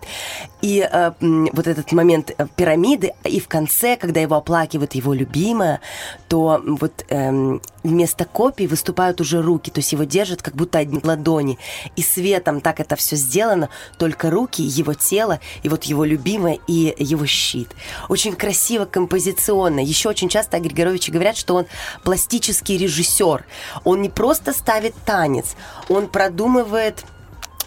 И э, вот этот момент э, пирамиды, и в конце, когда его оплакивает его любимая, то вот эм, вместо копий выступают уже руки, то есть его держат как будто одни ладони. И светом так это все сделано, только руки, его тело, и вот его любимая, и его щит. Очень красиво, композиционно. Еще очень часто о Григоровиче говорят, что он пластический режиссер. Он не просто ставит танец, он продумывает рассказывает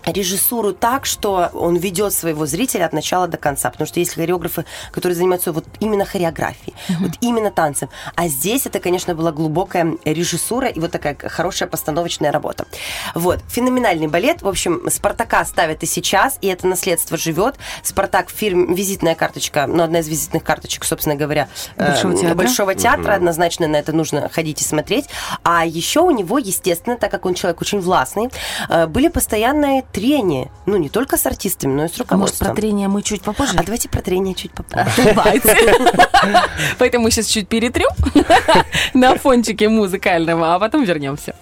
режиссуру так, что он ведет своего зрителя от начала до конца. Потому что есть хореографы, которые занимаются вот именно хореографией, вот именно танцем. А здесь это, конечно, была глубокая режиссура и вот такая хорошая постановочная работа. Вот. Феноменальный балет. В общем, Спартака ставят и сейчас, и это наследство живет. Спартак фильм визитная карточка, ну, одна из визитных карточек, собственно говоря, э, Большого театра. Большого театра. Однозначно на это нужно ходить и смотреть. А еще у него, естественно, так как он человек очень властный, э, были постоянные трения. Ну, не только с артистами, но и с А может, руководством. про трение мы чуть попозже? А давайте про трение чуть попозже. Поэтому мы сейчас чуть перетрем на фончике музыкального, а потом вернемся.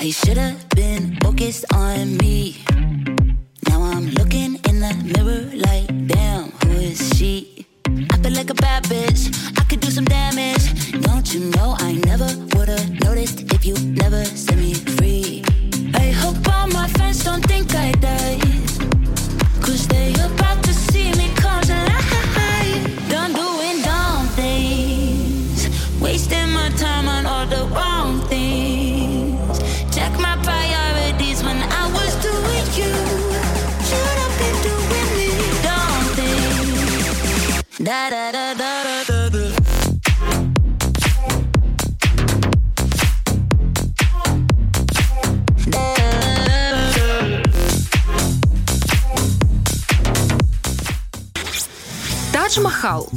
I should have been focused on me.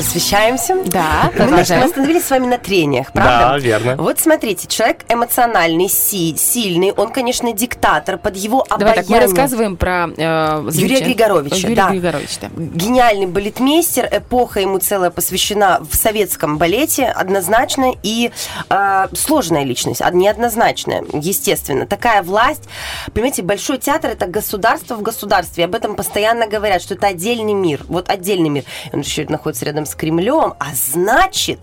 Посвящаемся? Да, Мы, продолжаем. мы остановились с вами на трениях, правда? Да, верно. Вот смотрите, человек эмоциональный, си- сильный, он, конечно, диктатор, под его Давай так, мы рассказываем про э, Юрия. Григоровича, Юрия да. Григоровича, да. Гениальный балетмейстер, эпоха ему целая посвящена в советском балете, однозначно, и э, сложная личность, а неоднозначная, естественно. Такая власть, понимаете, Большой театр – это государство в государстве, об этом постоянно говорят, что это отдельный мир, вот отдельный мир. Он еще находится рядом с Кремлем, а значит,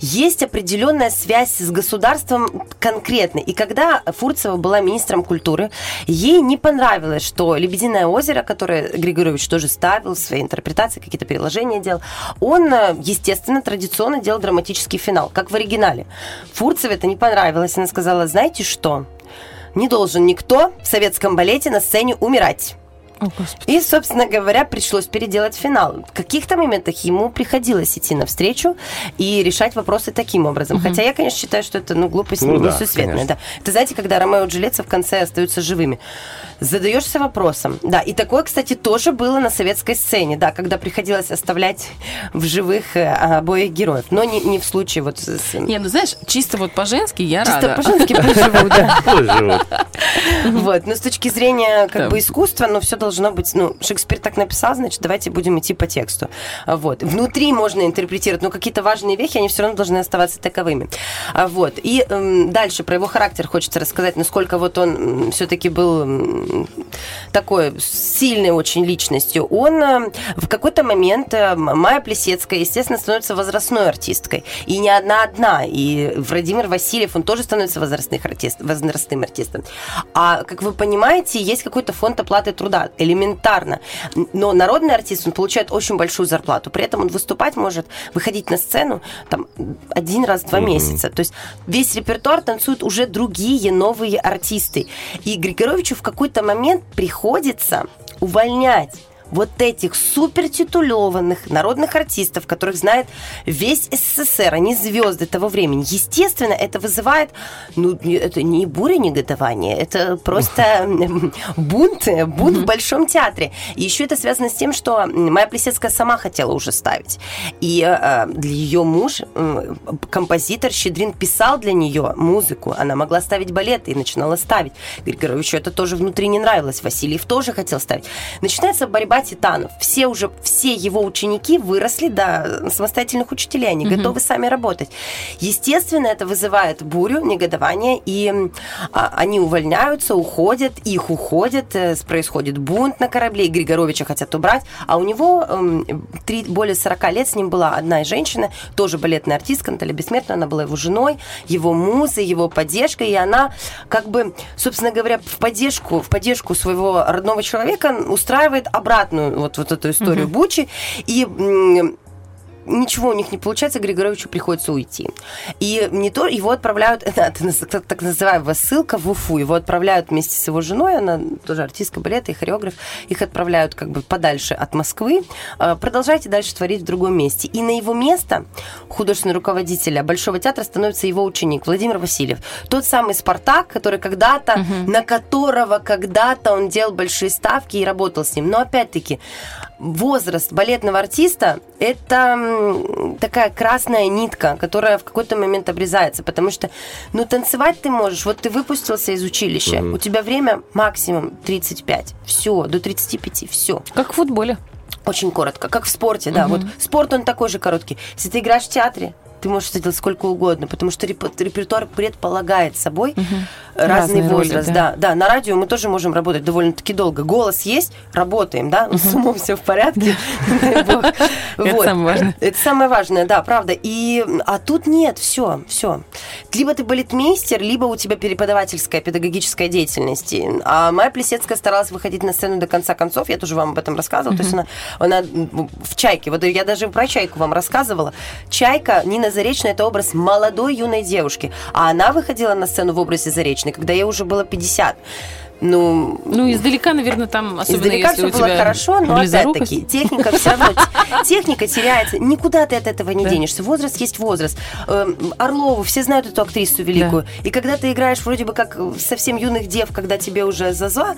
есть определенная связь с государством конкретной. И когда Фурцева была министром культуры, ей не понравилось, что «Лебединое озеро», которое Григорьевич тоже ставил в своей интерпретации, какие-то переложения делал, он, естественно, традиционно делал драматический финал, как в оригинале. Фурцеве это не понравилось. Она сказала, знаете что, не должен никто в советском балете на сцене умирать. И, собственно говоря, пришлось переделать финал. В каких-то моментах ему приходилось идти навстречу и решать вопросы таким образом. Хотя я, конечно, считаю, что это ну, глупость Ну да, несусветная. конечно. Да. Это знаете, когда Ромео и Джульетта в конце остаются живыми. Задаешься вопросом. Да, и такое, кстати, тоже было на советской сцене, да, когда приходилось оставлять в живых э, обоих героев. Но не, не в случае вот с... Не, ну знаешь, чисто вот по-женски я Чисто рада. по-женски пусть живут, да. Вот. Но с точки зрения как Да. бы искусства, ну, все должно быть, ну, Шекспир так написал, значит, давайте будем идти по тексту. Вот. Внутри можно интерпретировать, но какие-то важные вехи, они все равно должны оставаться таковыми. А, Вот. И эм, дальше про его характер хочется рассказать, насколько вот он все-таки был такой сильной очень личностью. Он э, в какой-то момент, э, Майя Плесецкая, естественно, становится возрастной артисткой. И не одна одна. И Владимир Васильев, он тоже становится возрастных артист, возрастным артистом. А, как вы понимаете, есть какой-то фонд оплаты труда. Элементарно. Но народный артист, он получает очень большую зарплату. При этом он выступать может, выходить на сцену там, один раз в два месяца. То есть весь репертуар танцуют уже другие новые артисты. И Григоровичу в какой-то момент приходится увольнять вот этих супертитулованных народных артистов, которых знает весь СССР, они звезды того времени. Естественно, это вызывает, ну, это не буря негодования, это просто м, бунт, бунт в Большом театре. И еще это связано с тем, что м, Майя Плесецкая сама хотела уже ставить. И э, для ее муж, композитор Щедрин, писал для нее музыку. Она могла ставить балеты и начинала ставить. Григоровичу это тоже внутри не нравилось. Васильев тоже хотел ставить. Начинается борьба титанов. Все уже, все его ученики выросли до самостоятельных учителей. Они готовы сами работать. Естественно, это вызывает бурю, негодование, и а, они увольняются, уходят, их уходят, э, происходит бунт на корабле, и Григоровича хотят убрать, а у него эм, три, более 40 лет с ним была одна женщина, тоже балетная артистка, Наталья Бессмертная, она была его женой, его музой, его поддержкой, и она как бы, собственно говоря, в поддержку, в поддержку своего родного человека устраивает обратную вот, вот эту историю Бучи, и ничего у них не получается, Григоровичу приходится уйти. И не то, его отправляют, это так, называемая ссылка в Уфу, его отправляют вместе с его женой, она тоже артистка балета и хореограф, их отправляют как бы подальше от Москвы, Э, продолжайте дальше творить в другом месте. И на его место художественного руководителя Большого театра становится его ученик Владимир Васильев. Тот самый Спартак, который когда-то, на которого когда-то он делал большие ставки и работал с ним. Но опять-таки, возраст балетного артиста – это такая красная нитка, которая в какой-то момент обрезается, потому что, ну, танцевать ты можешь, вот ты выпустился из училища, у тебя время максимум 35, все, до 35, все. Как в футболе. Очень коротко, как в спорте, да. Вот спорт, он такой же короткий. Если ты играешь в театре, ты можешь это делать сколько угодно, потому что репертуар предполагает собой разный Разные роли, возраст. да. да. да, на радио мы тоже можем работать довольно-таки долго. Голос есть, работаем, да, с умом все в порядке. Это самое важное. Это самое важное, да, правда. И, а тут нет, все, все. Либо ты балетмейстер, либо у тебя преподавательская, педагогическая деятельность. А Майя Плесецкая старалась выходить на сцену до конца концов, я тоже вам об этом рассказывала. То есть она, она в «Чайке», вот я даже про «Чайку» вам рассказывала. «Чайка» Нина Заречная – это образ молодой юной девушки. А она выходила на сцену в образе Заречной, когда ей уже было 50. Ну, Ну, издалека, наверное, там, особенно Издалека если все у было тебя хорошо, но опять-таки техника все равно техника теряется. Никуда ты от этого не Да. денешься. Возраст есть возраст. Эм, Орлову, все знают эту актрису великую. И когда ты играешь вроде бы как совсем юных дев, когда тебе уже зазва,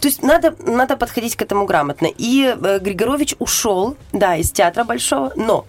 то есть надо, надо подходить к этому грамотно. И э, Григорович ушел, да, из театра большого, но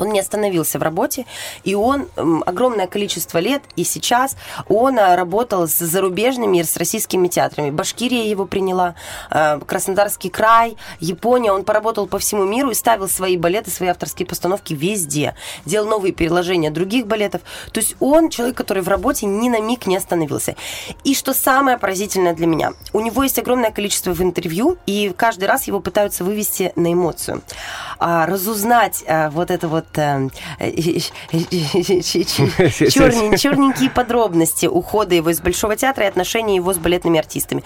он не остановился в работе, и он огромное количество лет, и сейчас он а, работал с зарубежными и с российскими театрами. Башкирия его приняла, а, Краснодарский край, Япония. Он поработал по всему миру и ставил свои балеты, свои авторские постановки везде. Делал новые переложения других балетов. То есть он человек, который в работе ни на миг не остановился. И что самое поразительное для меня, у него есть огромное количество в интервью, и каждый раз его пытаются вывести на эмоцию. А, разузнать вот это вот черненькие подробности ухода его из Большого театра и отношения его с балетными артистами.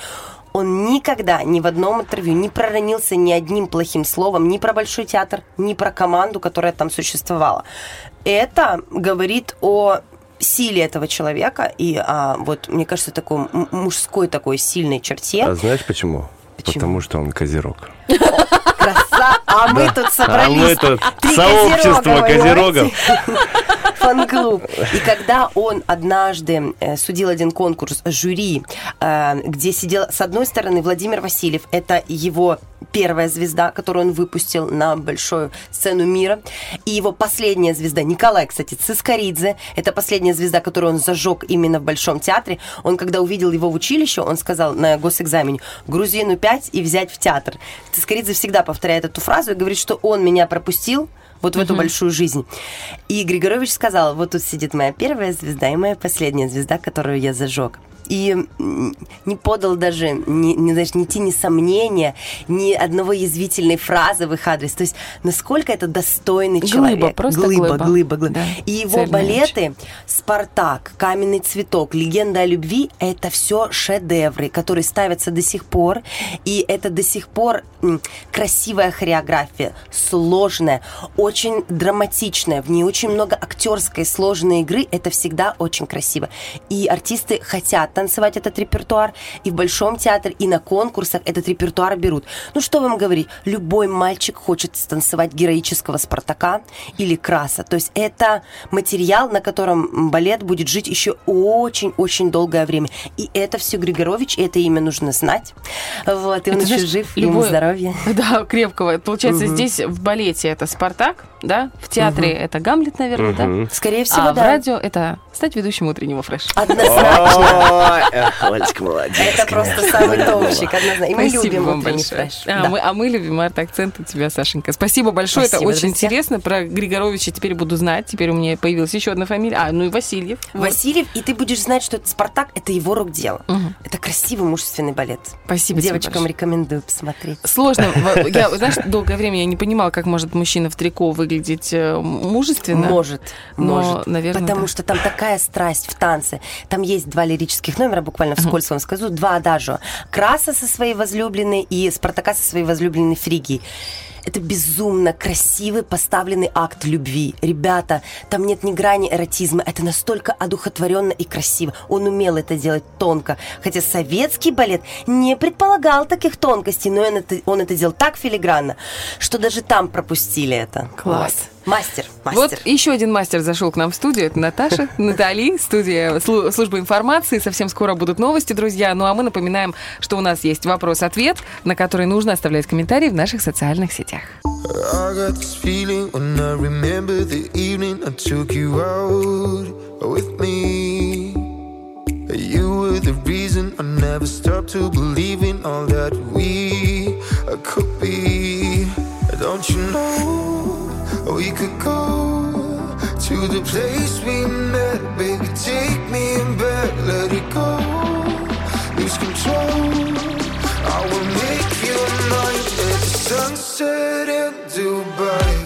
Он никогда ни в одном интервью не проронился ни одним плохим словом ни про Большой театр, ни про команду, которая там существовала. Это говорит о силе этого человека и а, вот мне кажется такой мужской такой сильной черте. А знаешь почему? Потому что он козерог. Краса! А мы тут А собрались. мы тут сообщество козерогов. Фан-клуб. И когда он однажды э, судил один конкурс жюри, э, где сидел, с одной стороны, Владимир Васильев, это его первая звезда, которую он выпустил на большую сцену мира, и его последняя звезда, Николай, кстати, Цискоридзе, это последняя звезда, которую он зажег именно в Большом театре. Он, когда увидел его в училище, он сказал на госэкзамене, грузину 5 и взять в театр. Цискоридзе всегда повторяет эту фразу и говорит, что он меня пропустил, вот в эту большую жизнь. И Григорович сказал, вот тут сидит моя первая звезда и моя последняя звезда, которую я зажег. И не подал даже ни, ни, знаешь, ни тени сомнения, ни одного язвительной фразы в их адрес. То есть, насколько это достойный Глыба, человек. просто глыба, глыба. глыба, глыба. Да, И его цельная балеты «Спартак», «Каменный цветок», «Легенда о любви» — это все шедевры, которые ставятся до сих пор. И это до сих пор красивая хореография, сложная, очень драматичная, в ней очень много актерской сложной игры. Это всегда очень красиво. И артисты хотят танцевать этот репертуар, и в Большом театре, и на конкурсах этот репертуар берут. Ну, что вам говорить, любой мальчик хочет станцевать героического Спартака или Краса. То есть это материал, на котором балет будет жить еще очень-очень долгое время. И это все Григорович, и это имя нужно знать. Вот, и он Это, еще знаешь, жив, ему любой- здоровья. Да, крепкого. Получается, Мгм. здесь в балете это Спартак, да? В театре Мгм. это Гамлет, наверное, да? Мгм. Скорее всего, а да. в радио это стать ведущим утреннего фреша. Однозначно. Олечка, молодец. Это просто самый топчик, однозначно. И мы любим утренний фреш. А, мы, а мы любим арт-акцент у тебя, Сашенька. Спасибо большое, это очень интересно. Про Григоровича теперь буду знать. Теперь у меня появилась еще одна фамилия. А, ну и Васильев. Васильев, и ты будешь знать, что это Спартак, это его рук дело. Это красивый мужественный балет. Спасибо Девочкам рекомендую посмотреть. Сложно. Я, знаешь, долгое время я не понимала, как может мужчина в трико выглядеть э, мужественно. Может, Но, может. наверное, Потому да. что там такая страсть в танце. Там есть два лирических номера, буквально вскользь вам скажу, два адажио. Краса со своей возлюбленной и Спартака со своей возлюбленной Фригией. Это безумно красивый поставленный акт любви. Ребята, там нет ни грани эротизма. Это настолько одухотворенно и красиво. Он умел это делать тонко. Хотя советский балет не предполагал таких тонкостей, но он это, он это делал так филигранно, что даже там пропустили это. Класс. Вот. Мастер, мастер. Вот еще один мастер зашел к нам в студию. Это Наташа, Натали, студия слу- службы информации. Совсем скоро будут новости, друзья. Ну а мы напоминаем, что у нас есть вопрос-ответ, на который нужно оставлять комментарии в наших социальных сетях. You were the reason I never stopped to believe in all that we could be. Don't you know we could go to the place we met, baby? Take me back, let it go. Lose control. I will make you mine at sunset in Dubai.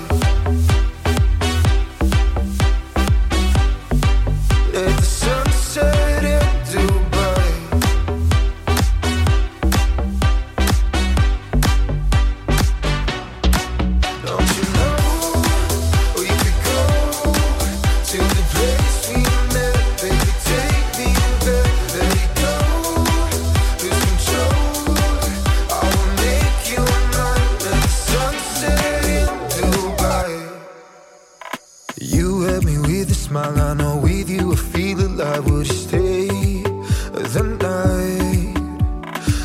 Alive. Would stay the night?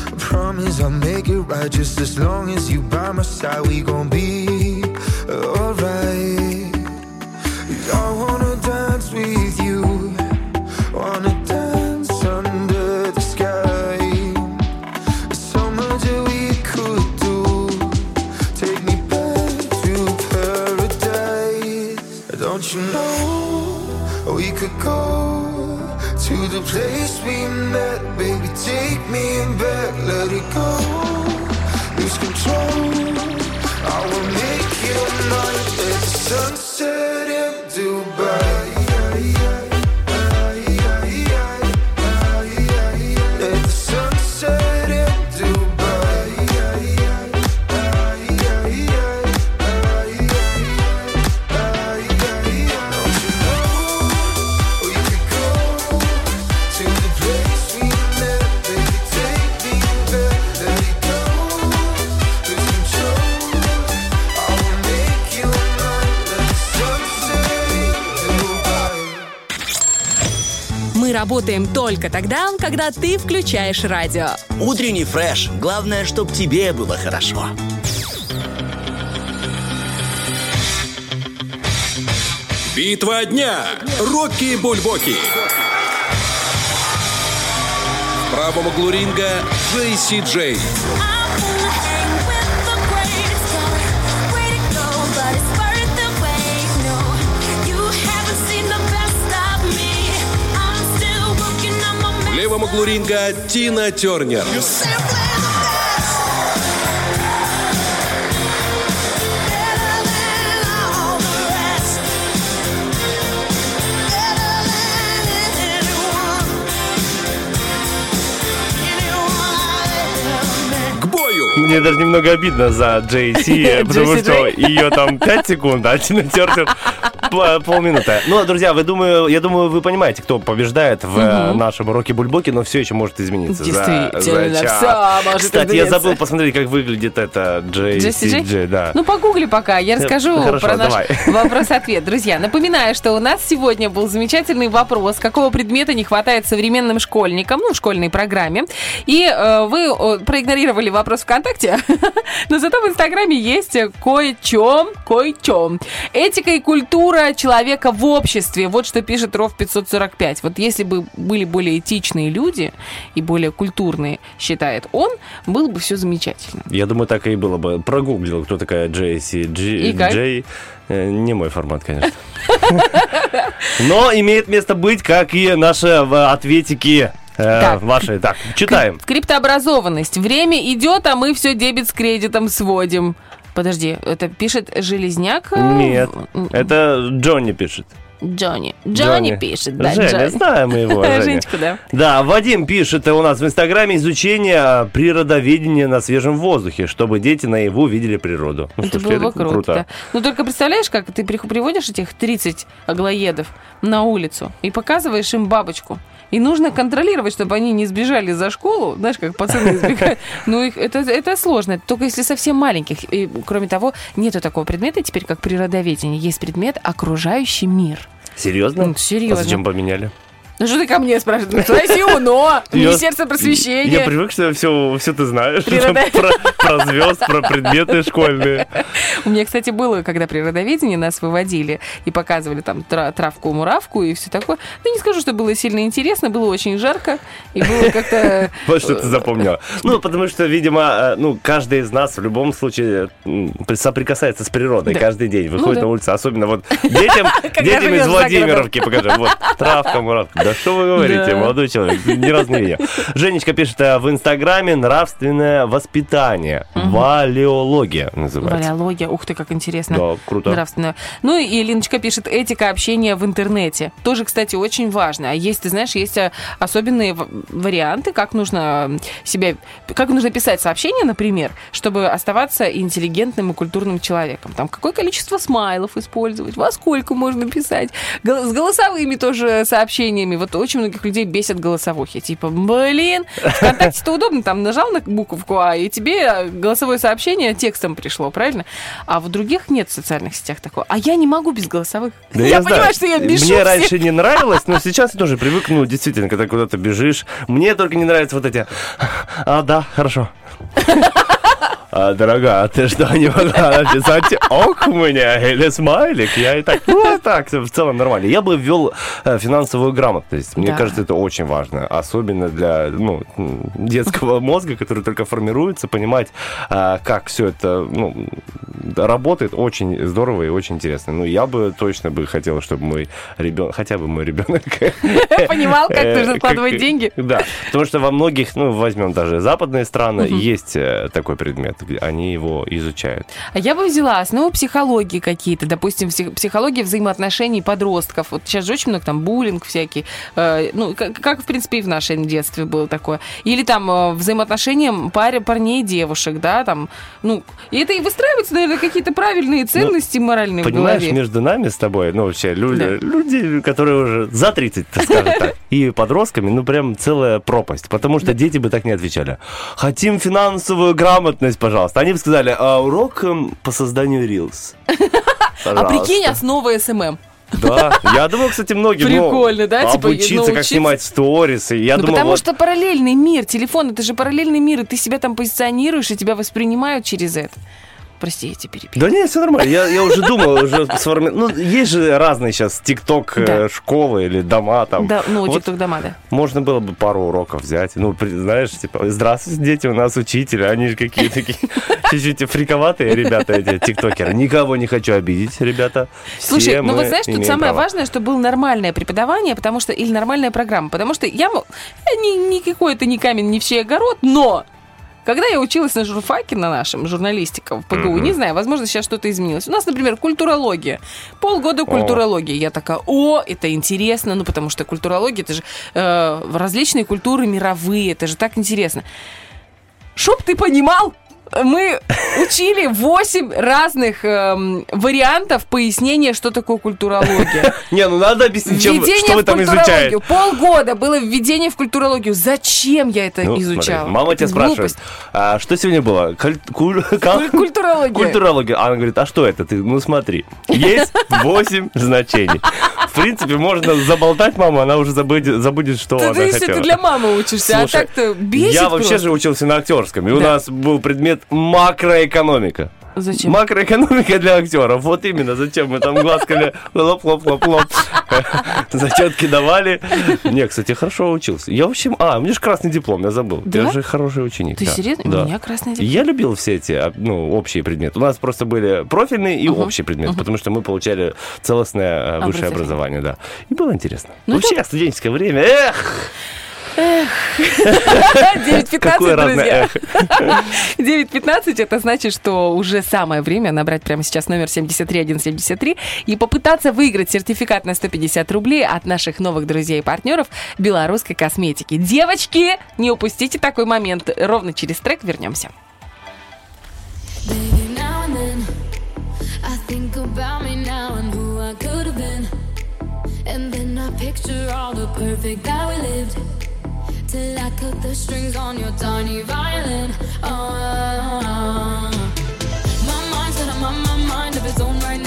I promise I'll make it right just as long as you by my side. We gon' be alright. I wanna dance with you, wanna dance under the sky. So much that we could do. Take me back to paradise. Don't you know we could go the place we met, baby? Take me back, let it go. Lose control. I will make you mine at sunset работаем только тогда, когда ты включаешь радио. Утренний фреш. Главное, чтобы тебе было хорошо. Битва дня. Рокки Бульбоки. В правом углу ринга Джейси Джей. В левом углу ринга Тина Тернер. К бою! Мне даже немного обидно за Джей Си, потому что ее там 5 секунд, а Тина Тертер полминуты. Ну, друзья, вы думаю, я думаю, вы понимаете, кто побеждает в э, нашем уроке Бульбоки, но все еще может измениться. Действительно, Кстати, я забыл посмотреть, как выглядит это? Джей, да. Ну, погугли пока, я расскажу хорошо, про наш вопрос-ответ. Друзья, напоминаю, что у нас сегодня был замечательный вопрос, какого предмета не хватает современным школьникам, ну, в школьной программе. И э, вы э, проигнорировали вопрос ВКонтакте, но зато в Инстаграме есть кое-чем, кое-чем. Этика и культура человека в обществе. Вот что пишет Ров 545. Вот если бы были более этичные люди и более культурные, считает он, было бы все замечательно. Я думаю, так и было бы. Прогуглил, кто такая Джей Си Джи- И как? Джей. Э, Не мой формат, конечно. Но имеет место быть, как и наши ответики э, Так. ваши. Так, читаем. Криптообразованность. Время идет, а мы все дебет с кредитом сводим. Подожди, это пишет Железняк? э, Нет, это Джонни пишет. Джонни. Джонни пишет, да, Женя, Джонни. знаем мы его, Женя. Женечку, да. Да, Вадим пишет у нас в Инстаграме изучение природоведения на свежем воздухе, чтобы дети наяву видели природу. Ну, Это слушайте, было бы круто. да. Ну, только представляешь, как ты при- приводишь этих 30 аглоедов на улицу и показываешь им бабочку. И нужно контролировать, чтобы они не сбежали за школу. Знаешь, как пацаны избегают. Ну, их, это, это сложно. Только если совсем маленьких. И, кроме того, нету такого предмета теперь, как природоведение. Есть предмет окружающий мир. Серьезно? Ну, серьезно. А зачем поменяли? Ну, что ты ко мне спрашиваешь? Спроси у НО, Министерство просвещения. Я привык, что все, все ты знаешь. Про, про звезд, про предметы школьные. У меня, кстати, было, когда природоведение нас выводили и показывали там тра- травку-муравку и все такое. Ну, не скажу, что было сильно интересно, было очень жарко, и было как-то... Вот что ты запомнила. Ну, потому что, видимо, э, ну, каждый из нас в любом случае соприкасается с природой каждый день. Выходит Ну да. на улицу, особенно вот детям, из Владимировки покажи. Вот, травка, муравка. Да что вы говорите, молодой человек, не видел. Женечка пишет э, в Инстаграме нравственное воспитание. Валеология называется. Валеология, ух ты, как интересно. Да, круто. Нравственно. Ну и Леночка пишет, этика общения в интернете. Тоже, кстати, очень важно. А есть, ты знаешь, есть а, особенные варианты, как нужно себя, как нужно писать сообщение, например, чтобы оставаться интеллигентным и культурным человеком. Там какое количество смайлов использовать, во сколько можно писать. С голосовыми тоже сообщениями. Вот очень многих людей бесят голосовухи. Типа, блин, ВКонтакте-то удобно, там нажал на буковку А, и тебе голосовое сообщение текстом пришло, правильно? А в других нет в социальных сетях такого. А я не могу без голосовых. Да я знаю. понимаю, что я бешу Мне всех. раньше не нравилось, но сейчас я тоже привык, ну, действительно, когда куда-то бежишь. Мне только не нравятся вот эти... А, да, хорошо. А, дорогая, ты что, не могла написать ок мне или смайлик? Я и так, ну, так, в целом нормально. Я бы ввел э, финансовую грамотность. Мне Да. кажется, это очень важно. Особенно для ну, детского мозга, который только формируется, понимать, а, как все это ну, работает, очень здорово и очень интересно. Ну, я бы точно бы хотел, чтобы мой ребенок, хотя бы мой ребенок... Понимал, как э, нужно вкладывать как- деньги? Да, потому что во многих, ну, возьмем даже западные страны, есть э, такой предмет, они его изучают. А я бы взяла основы психологии какие-то, допустим, псих- психология взаимоотношений подростков. Вот сейчас же очень много там буллинг всякий, э, ну, как, как, в принципе, и в нашем детстве было такое. Или там э, взаимоотношения паре, парней и девушек, да, там, ну, и это и выстраиваются, наверное, какие-то правильные ценности моральные в Ну, Понимаешь, голове. между нами с тобой, ну, вообще, люди, Да. люди, которые уже за 30, так скажем так, и подростками, ну, прям целая пропасть. Потому что дети бы так не отвечали. Хотим финансовую грамотность, пожалуйста. Они бы сказали, а урок эм, по созданию Reels. А прикинь, основа СММ. Да, я думал, кстати, многие Прикольно, да, типа, обучиться, как снимать сторисы. Я ну, думал, потому что параллельный мир, телефон, это же параллельный мир, и ты себя там позиционируешь, и тебя воспринимают через это. Прости, я тебя перебила. Да нет, все нормально. Я, я уже думал, уже сформи... Ну, есть же разные сейчас ТикТок э, Да. школы или дома там. Да, ну, Вот тикток дома, да. Можно было бы пару уроков взять. Ну, знаешь, типа, здравствуйте, дети, у нас учитель. Они же какие такие чуть-чуть фриковатые ребята, эти тиктокеры. Никого не хочу обидеть, ребята. Слушай, ну вот знаешь, тут самое важное, что было нормальное преподавание, потому что или нормальная программа, потому что я э, ни, никакой это не камень, не в чей огород, но когда я училась на журфаке на нашем, журналистика в ПГУ, не знаю, возможно, сейчас что-то изменилось. У нас, например, культурология. Полгода культурологии. Я такая, о, это интересно, ну, потому что культурология, это же э, различные культуры мировые, это же так интересно. Чтоб ты понимал, мы учили 8 разных эм, вариантов пояснения, что такое культурология. Не, ну надо объяснить, чем, Введение что вы там изучаете. Полгода было введение в культурологию. Зачем я это Ну, изучала? смотри, мама тебя спрашивает, а что сегодня было? Куль-? Культурология. Культурология. А Она говорит, а что это? Ты, ну смотри, есть 8 значений. В принципе, можно заболтать маму, она уже забудет, забудет что она ты если хотела. ты для мамы учишься, а так-то бесит Я вообще же учился на актерском, и у нас был предмет макроэкономика. Зачем? Макроэкономика для актеров. Вот именно, зачем мы там глазками лоп-лоп-лоп-лоп. Зачетки давали. Не, кстати, хорошо учился. Я, в общем, а, у меня же красный диплом, я забыл. Да? Я же хороший ученик. Ты да. серьезно? Да. У меня красный диплом. Я любил все эти, а, ну, общие предметы. У нас просто были профильные и общие предметы, потому что мы получали целостное э, высшее Образование. образование, да. И было интересно. Ну, Вообще, студенческое время, эх! 9.15, Какое разное друзья. 9.15 это значит, что уже самое время набрать прямо сейчас номер 73173 и попытаться выиграть сертификат на 150 рублей от наших новых друзей и партнеров белорусской косметики. Девочки, не упустите такой момент. Ровно через трек вернемся. And then I picture all the perfect that we lived. Till I cut the strings on your tiny violin. Oh, my mind's got my, my mind of its own right now,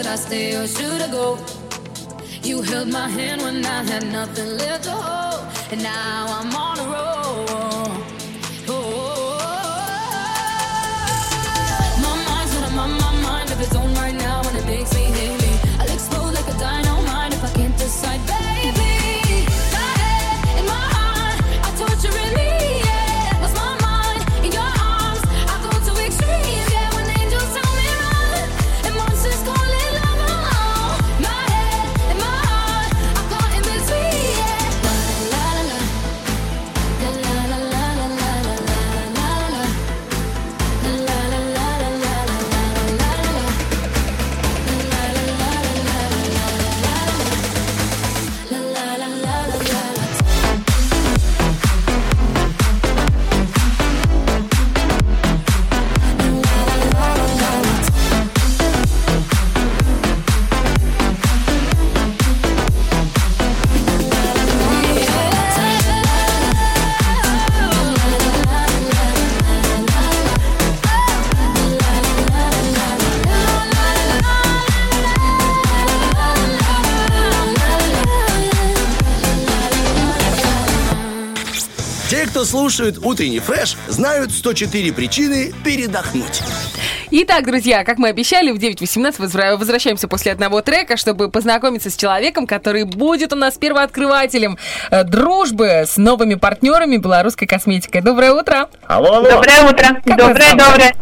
should I stay or should I go? You held my hand when I had nothing left to hold, and now I'm on a roll. Кто слушают утренний фреш, знают 104 причины передохнуть. Итак, друзья, как мы обещали, в 9.18 возра- возвращаемся после одного трека, чтобы познакомиться с человеком, который будет у нас первооткрывателем э, дружбы с новыми партнерами белорусской косметикой. Доброе утро! Алло, алло. Доброе утро. Как доброе, вас зовут? доброе.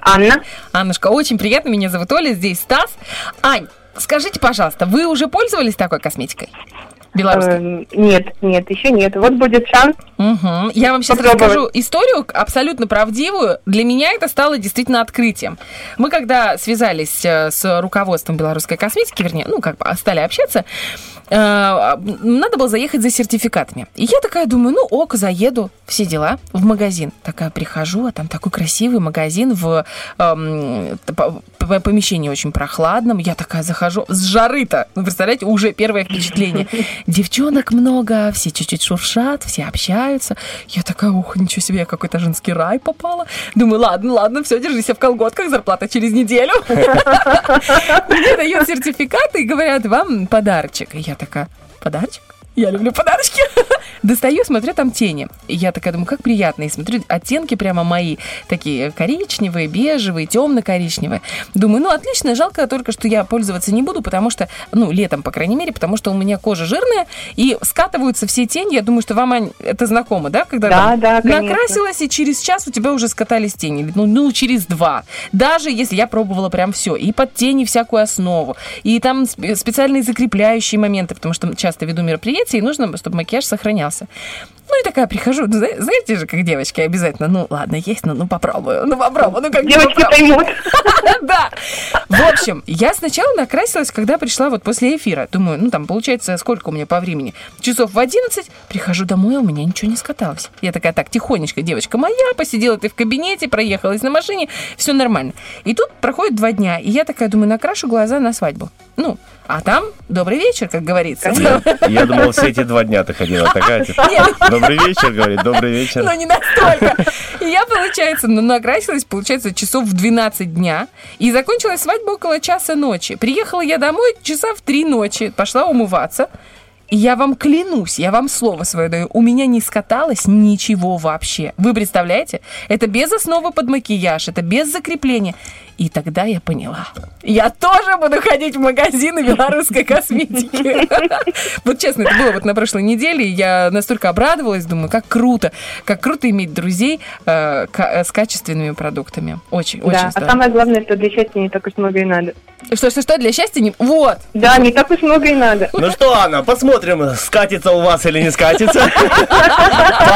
Анна. Аннушка, очень приятно, меня зовут Оля, здесь Стас. Ань, скажите, пожалуйста, вы уже пользовались такой косметикой? Белорусской? Эм, Нет, нет, еще нет. Вот будет шанс. Мгм. Я вам сейчас Попробовать. расскажу историю абсолютно правдивую. Для меня это стало действительно открытием. Мы когда связались э, с руководством белорусской косметики, вернее, ну, как бы стали общаться, э, надо было заехать за сертификатами. И я такая думаю, ну ок, заеду, все дела, в магазин. Такая прихожу, а там такой красивый магазин в эм, помещении очень прохладном. Я такая захожу, с жары-то, представляете, уже первое впечатление. Девчонок много, все чуть-чуть шуршат, все общаются. Я такая, ух, ничего себе, я какой-то женский рай попала. Думаю, ладно, ладно, все, держись я в колготках, зарплата через неделю. Мне дают сертификаты и говорят, вам подарочек. И я такая, подарочек? Я люблю подарочки. Достаю, смотрю, там тени. Я такая думаю, как приятно. И смотрю, оттенки прямо мои, такие коричневые, бежевые, темно-коричневые. Думаю, ну, отлично, жалко только, что я пользоваться не буду, потому что, ну, летом, по крайней мере, потому что у меня кожа жирная, и скатываются все тени. Я думаю, что вам, Ань, это знакомо, да? Когда Да, там да, конечно. накрасилась, и через час у тебя уже скатались тени. Ну, ну, через два. Даже если я пробовала прям все. И под тени всякую основу. И там сп- специальные закрепляющие моменты, потому что часто веду мероприятия, и нужно, чтобы макияж сохранялся. Ну и такая прихожу, ну, зна- знаете же, как девочки обязательно, ну ладно, есть, ну, ну попробую, ну попробую, ну как Девочки поймут. Да. В общем, я сначала накрасилась, когда пришла вот после эфира. Думаю, ну там получается, сколько у меня по времени? Часов в 11. Прихожу домой, а у меня ничего не скаталось. Я такая, так, тихонечко, девочка моя, посидела ты в кабинете, проехалась на машине, все нормально. И тут проходит два дня, и я такая думаю, накрашу глаза на свадьбу. Ну, а там добрый вечер, как говорится. Я, я думал, все эти два дня ты ходила такая. типа, Добрый вечер, говорит, добрый вечер. Но не настолько. И я, получается, ну, накрасилась, получается, часов в 12 дня. И закончилась свадьба около часа ночи. Приехала я домой часа в 3 ночи. Пошла умываться. И я вам клянусь, я вам слово свое даю, у меня не скаталось ничего вообще. Вы представляете? Это без основы под макияж, это без закрепления. И тогда я поняла. Я тоже буду ходить в магазины белорусской косметики. Вот честно, это было вот на прошлой неделе, и я настолько обрадовалась, думаю, как круто, как круто иметь друзей э, э, с качественными продуктами. Очень, очень Да, а здорово. самое главное, что для счастья не так уж много и надо. Что, что, что, для счастья не... Вот! Да, не так уж много и надо. Ну что, Анна, посмотрим, скатится у вас или не скатится.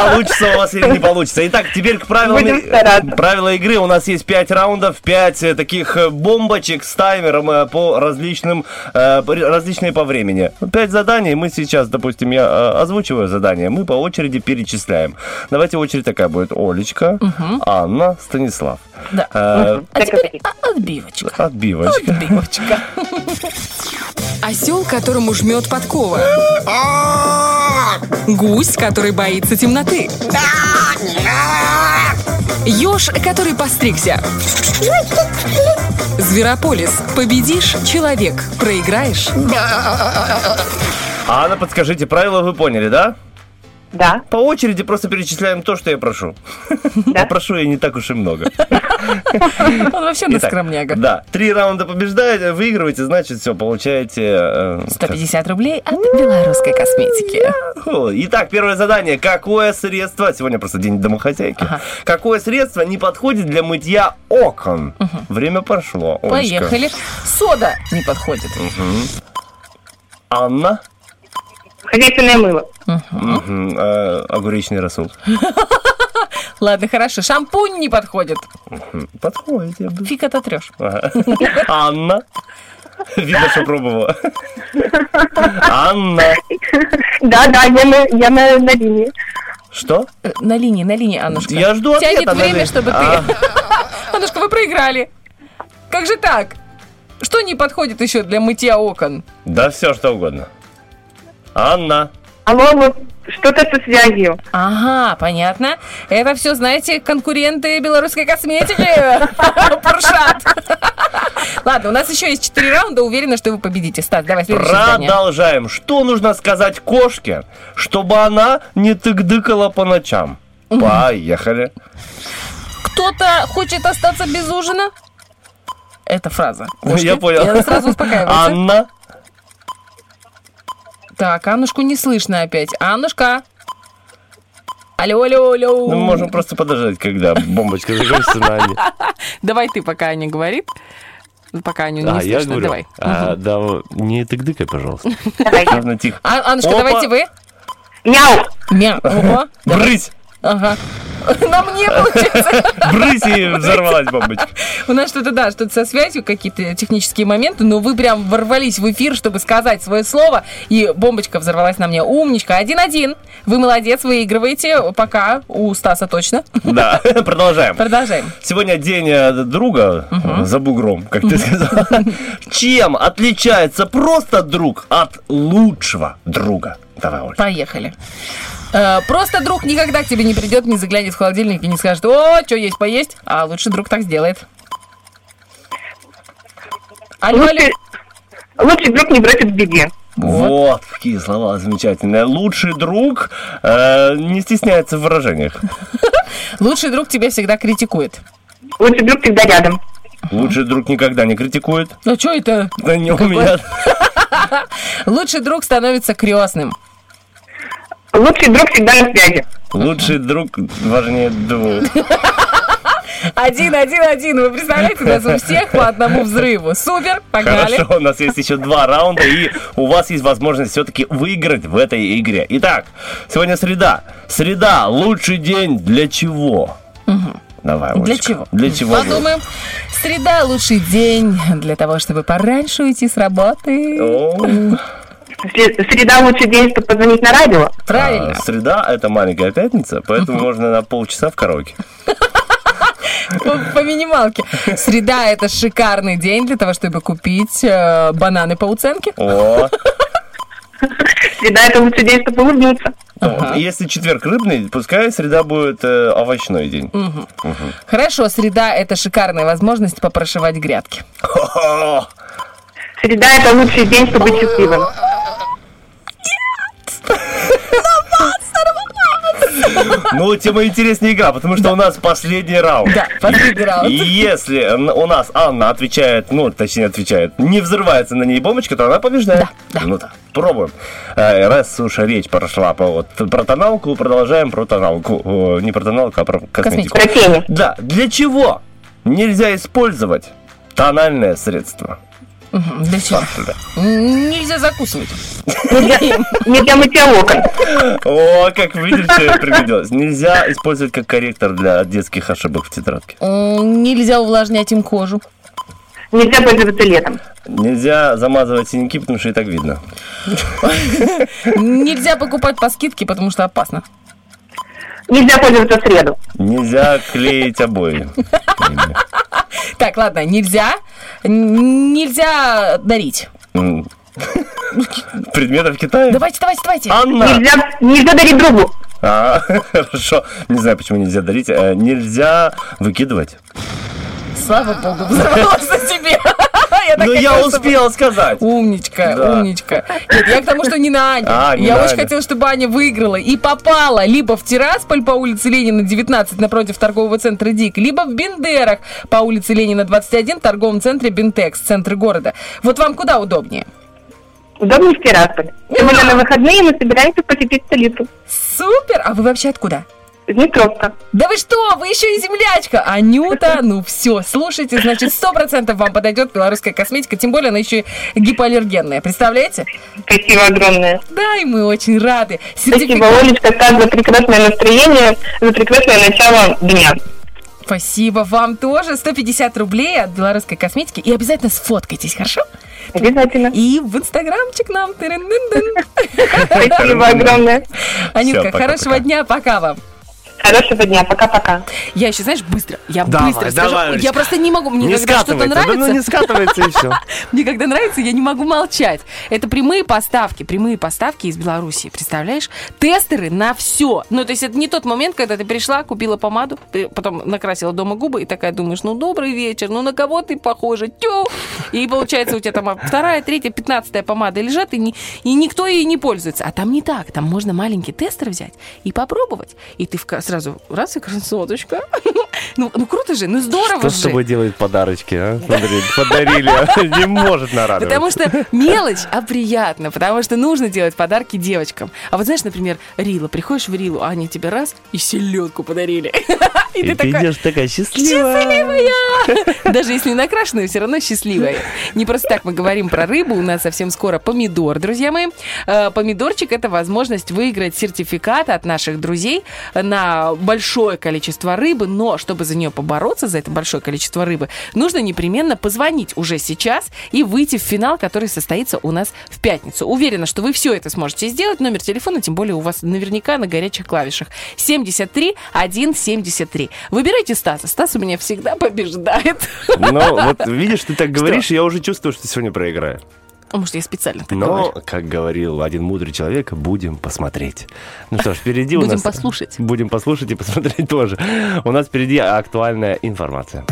Получится у вас или не получится. Итак, теперь к правилам, правила игры. У нас есть 5 раундов, 5 таких э, бомбочек с таймером э, по различным, э, по- различные по времени. 5 заданий. Мы сейчас, допустим, я э, озвучиваю задание. Мы по очереди перечисляем. Давайте очередь такая будет. Олечка, Анна, Станислав. Да. Э, А теперь а- отбивочка. Отбивочка. Отбивочка. Осел, которому жмет подкова. Гусь, который боится темноты. Еж, который постригся. Зверополис. Победишь – человек. Проиграешь Анна, подскажите, правила вы поняли, да? Да. По очереди просто перечисляем то, что я прошу. А прошу я не так уж и много. Он вообще на скромняга. Да, три раунда побеждаете, выигрываете, значит, все, получаете... э, 150 рублей от белорусской косметики. Итак, первое задание. Какое средство, сегодня просто день домохозяйки, какое средство не подходит для мытья окон? Время. Олечка. Поехали. Сода не подходит. Анна? Хозяйственное мыло. Э, Огуречный рассол. Ладно, хорошо. Шампунь не подходит. Подходит, я бы... Фиг ототрешь. Ага. Анна? Видно, что пробовала. Анна. Да, да, я на, я на, на линии. Что? Э, На линии, на линии, Аннушка. Я жду Тянет ответа на время, линии. чтобы ты... А. Аннушка, вы проиграли. Как же так? Что не подходит еще для мытья окон? Да все, что угодно. Анна. Алло, что-то со связью. Ага, понятно. Это все, знаете, конкуренты белорусской косметики. Поршат. Ладно, у нас еще есть четыре раунда. Уверена, что вы победите. Стас, давай следующее задание. Продолжаем. Что нужно сказать кошке, чтобы она не тык-дыкала по ночам? Поехали. Кто-то хочет остаться без ужина? Это фраза. Кошки. Я понял. Я сразу успокаиваюсь. Анна. Так, Аннушку не слышно опять. Аннушка. Алло, алло, алло. Ну, мы можем просто подождать, когда бомбочка закончится на Анне. Давай ты, пока Аня говорит. Пока Аню не А, я слышно. говорю. Давай. А, да, не тык-дыкай, пожалуйста. Давай. Тихо. А, Аннушка, Опа. давайте вы. Мяу. Мяу. Брысь! Ага. На мне получается. Брысь и взорвалась бомбочка. У нас что-то, да, что-то со связью, какие-то технические моменты, но вы прям ворвались в эфир, чтобы сказать свое слово, и бомбочка взорвалась на мне. Умничка, один-один. Вы молодец, выигрываете. Пока у Стаса точно. Да, продолжаем. Продолжаем. Сегодня день э, друга э, за бугром, как ты сказал. Чем отличается просто друг от лучшего друга? Давай, Оль. Поехали. Э, Просто друг никогда к тебе не придет, не заглянет в холодильник и не скажет, о, что есть поесть, а лучший друг так сделает. Алло, алло. Лучший, лучший друг не бросит в беде. Вот, какие слова замечательные. Лучший друг э, не стесняется в выражениях. Лучший друг тебя всегда критикует. Лучший друг всегда рядом. Лучший друг никогда не критикует. Ну что это? Да не у меня. Лучший друг становится крестным. Лучший друг всегда на связи. Лучший друг важнее двух. Один, один, один. Вы представляете, у нас у всех по одному взрыву. Супер, погнали. Хорошо, у нас есть еще два раунда, и у вас есть возможность все-таки выиграть в этой игре. Итак, сегодня среда. Среда – лучший день для чего? Давай, Для Олечка. чего? Для чего? Подумаем. Среда лучший день для того, чтобы пораньше уйти с работы. О, Сре- Среда лучший день, чтобы позвонить на радио. Правильно. а, Среда – это маленькая пятница, поэтому можно на полчаса в караоке. По, по минималке. Среда это шикарный день для того, чтобы купить э, бананы по уценке. О, Среда это лучший день, чтобы улыбнуться. вот. Если четверг рыбный, пускай среда будет э, овощной день. Мгм. Хорошо, среда это шикарная возможность попрошивать грядки. Среда это лучший день, чтобы быть счастливым. Ну, тем и интереснее игра, потому что у нас последний раунд. Да, последний раунд. И если у нас Анна отвечает, ну, точнее отвечает, не взрывается на ней бомбочка, то она побеждает. Ну да, пробуем. Э, Раз уж речь прошла по вот, про тоналку, продолжаем про тоналку. Не про тоналку, а про косметику. Про тени. Да, для чего нельзя использовать тональное средство? Мгм, Для чего? Да. М, Нельзя закусывать. Не для мытья окон. О, как видишь, тебе пригодилось. Нельзя использовать как корректор для детских ошибок в тетрадке. М, Нельзя увлажнять им кожу. Нельзя пользоваться летом. Нельзя замазывать синяки, потому что и так видно. Нельзя покупать по скидке, потому что опасно. Нельзя пользоваться в среду. Нельзя клеить обои. Так, ладно, нельзя. Нельзя дарить. М. Предметов Китая? Давайте, давайте, давайте. Анна! Нельзя, нельзя дарить другу. А, хорошо. Не знаю, почему нельзя дарить. Э, Нельзя выкидывать. Слава богу, взорвалась на тебе. Я так Ну, я успел сказать. Умничка, умничка. Нет, я к тому, что не на. А, не я очень Аню. хотела, чтобы Аня выиграла и попала либо в Тирасполь по улице Ленина 19 напротив торгового центра ДИК, либо в Бендерах по улице Ленина 21 в торговом центре Бинтекс, центре города. Вот вам куда удобнее? Удобнее в Тирасполь. Тем более на выходные мы собираемся посетить столицу. Супер! А вы вообще откуда? Днепровска. Да вы что, вы еще и землячка! Анюта, ну все, слушайте, значит, сто процентов вам подойдет белорусская косметика, тем более она еще и гипоаллергенная, представляете? Спасибо огромное. Да, и мы очень рады. Спасибо, Олечка, так за прекрасное настроение, за прекрасное начало дня. Спасибо вам тоже. 150 рублей от белорусской косметики. И обязательно сфоткайтесь, хорошо? Обязательно. И в инстаграмчик нам. Спасибо огромное. Анютка, хорошего дня, пока вам. Хорошего дня, пока-пока. Я еще, знаешь, быстро. Я Давай, быстро давай, скажу. Олечка. Я просто не могу. Мне Не когда что-то скатывается, да нравится. ну не скатывается и все. Мне когда нравится, я не могу молчать. Это прямые поставки, прямые поставки из Беларуси, представляешь? Тестеры на все. Ну, то есть это не тот момент, когда ты пришла, купила помаду, потом накрасила дома губы и такая думаешь, ну, добрый вечер, ну, на кого ты похожа? Тю! И получается у тебя там вторая, третья, пятнадцатая помада лежат, и, не, и никто ей не пользуется. А там не так. Там можно маленький тестер взять и попробовать. И ты в сразу раз и красоточка. Ну, ну круто же, ну здорово Что же. с тобой делает подарочки, а? Смотри, подарили, не может нарадовать. Потому что мелочь, а приятно, потому что нужно делать подарки девочкам. А вот знаешь, например, Рила, приходишь в Рилу, а они тебе раз и селедку подарили. И И ты ты идешь такая счастливая. Счастливая! Даже если накрашенная, все равно счастливая. Не просто так мы говорим про рыбу. У нас совсем скоро помидор, друзья мои. Э, Помидорчик – это возможность выиграть сертификат от наших друзей на большое количество рыбы. Но чтобы за нее побороться, за это большое количество рыбы, нужно непременно позвонить уже сейчас и выйти в финал, который состоится у нас в пятницу. Уверена, что вы все это сможете сделать. Номер телефона, тем более у вас наверняка на горячих клавишах. 73 173. Выбирайте Стаса. Стас у меня всегда побеждает. Но вот видишь, ты так говоришь, я уже чувствую, что сегодня проиграю. А Может, я специально так Но, говорю. как говорил один мудрый человек, будем посмотреть. Ну что ж, впереди у Будем нас... послушать. Будем послушать и посмотреть тоже. У нас впереди актуальная информация.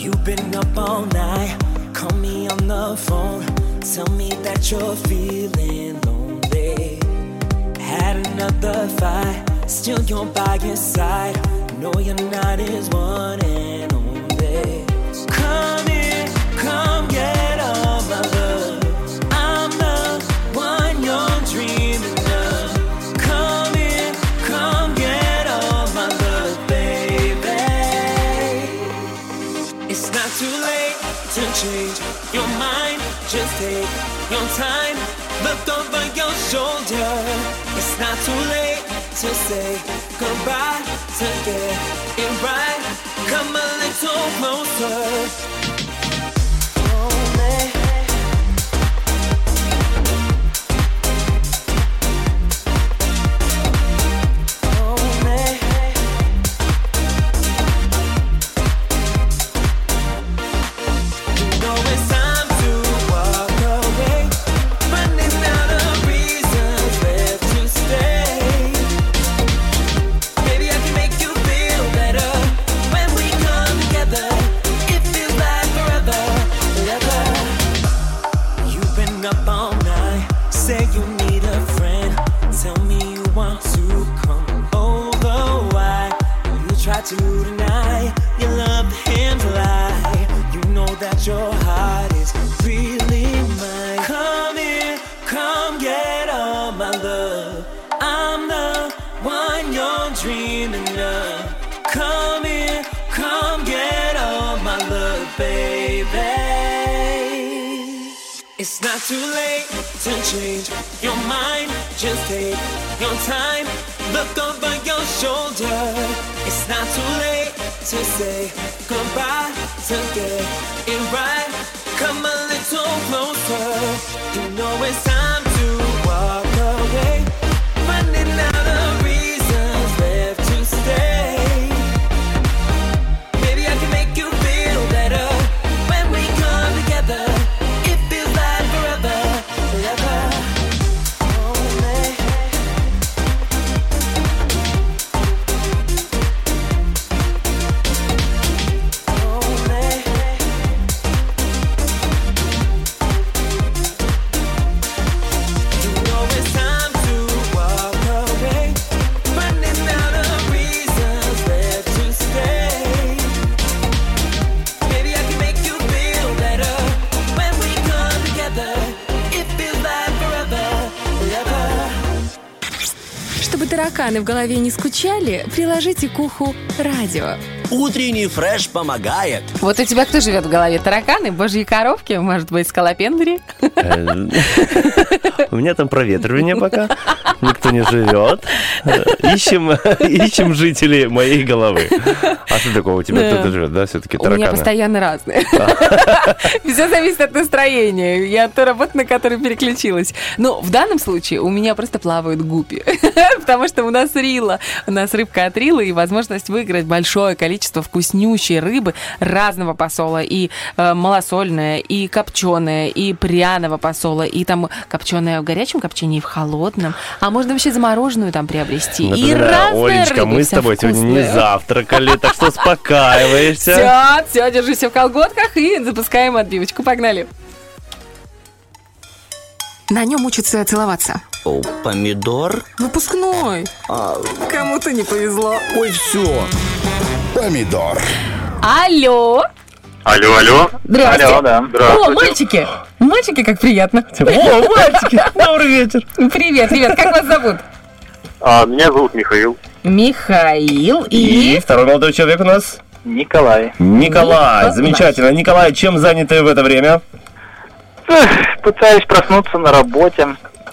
You've been up all night, call me on the phone, tell me that you're feeling lonely. Had another fight, still you're by your side. No, you're not his one and only. Come your time. Look over your shoulder. It's not too late to say goodbye to get it right. Come a little closer. It's not too late to change your mind. Just take your time. Look over your shoulder. It's not too late to say goodbye to get it right. Come a little closer. You know it's time тараканы в голове не скучали, приложите к уху радио. Утренний фреш помогает. Вот у тебя кто живет в голове? Тараканы, божьи коровки, может быть, скалопендри? Э, У меня там проветривание пока. Никто не живет. Э, Ищем, ищем жителей моей головы. А что такого у тебя? Да. Кто-то живет, да, все-таки У меня тараканы? постоянно разные. Все зависит от настроения и от той работы, на которую переключилась. Но в данном случае у меня просто плавают гупи. Потому что у нас рила. У нас рыбка от рила и возможность выиграть большое количество вкуснющей рыбы разного посола. И э, малосольная, и копченая, и пряного посола, и там копченая в горячем копчении, и в холодном. А можно вообще замороженную там приобрести. И Напоминаю, разная Олечка, рыба, мы с тобой сегодня не вкусная. завтракали, так что успокаивайся. Все, все, держись в колготках и запускаем отбивочку. Погнали. На нем учатся целоваться. О, помидор? Выпускной. Кому-то не повезло. Ой, все. Помидор. Алло. Алло, алло. Здрасте. Алло, да. О, Здравствуйте. мальчики. Мальчики, как приятно. О, мальчики. Добрый вечер. Привет, привет. Как вас зовут? А, меня зовут Михаил. Михаил И и... второй молодой человек у нас? Николай. Николай. Замечательно. Николай, чем заняты в это время? Пытаюсь проснуться на работе.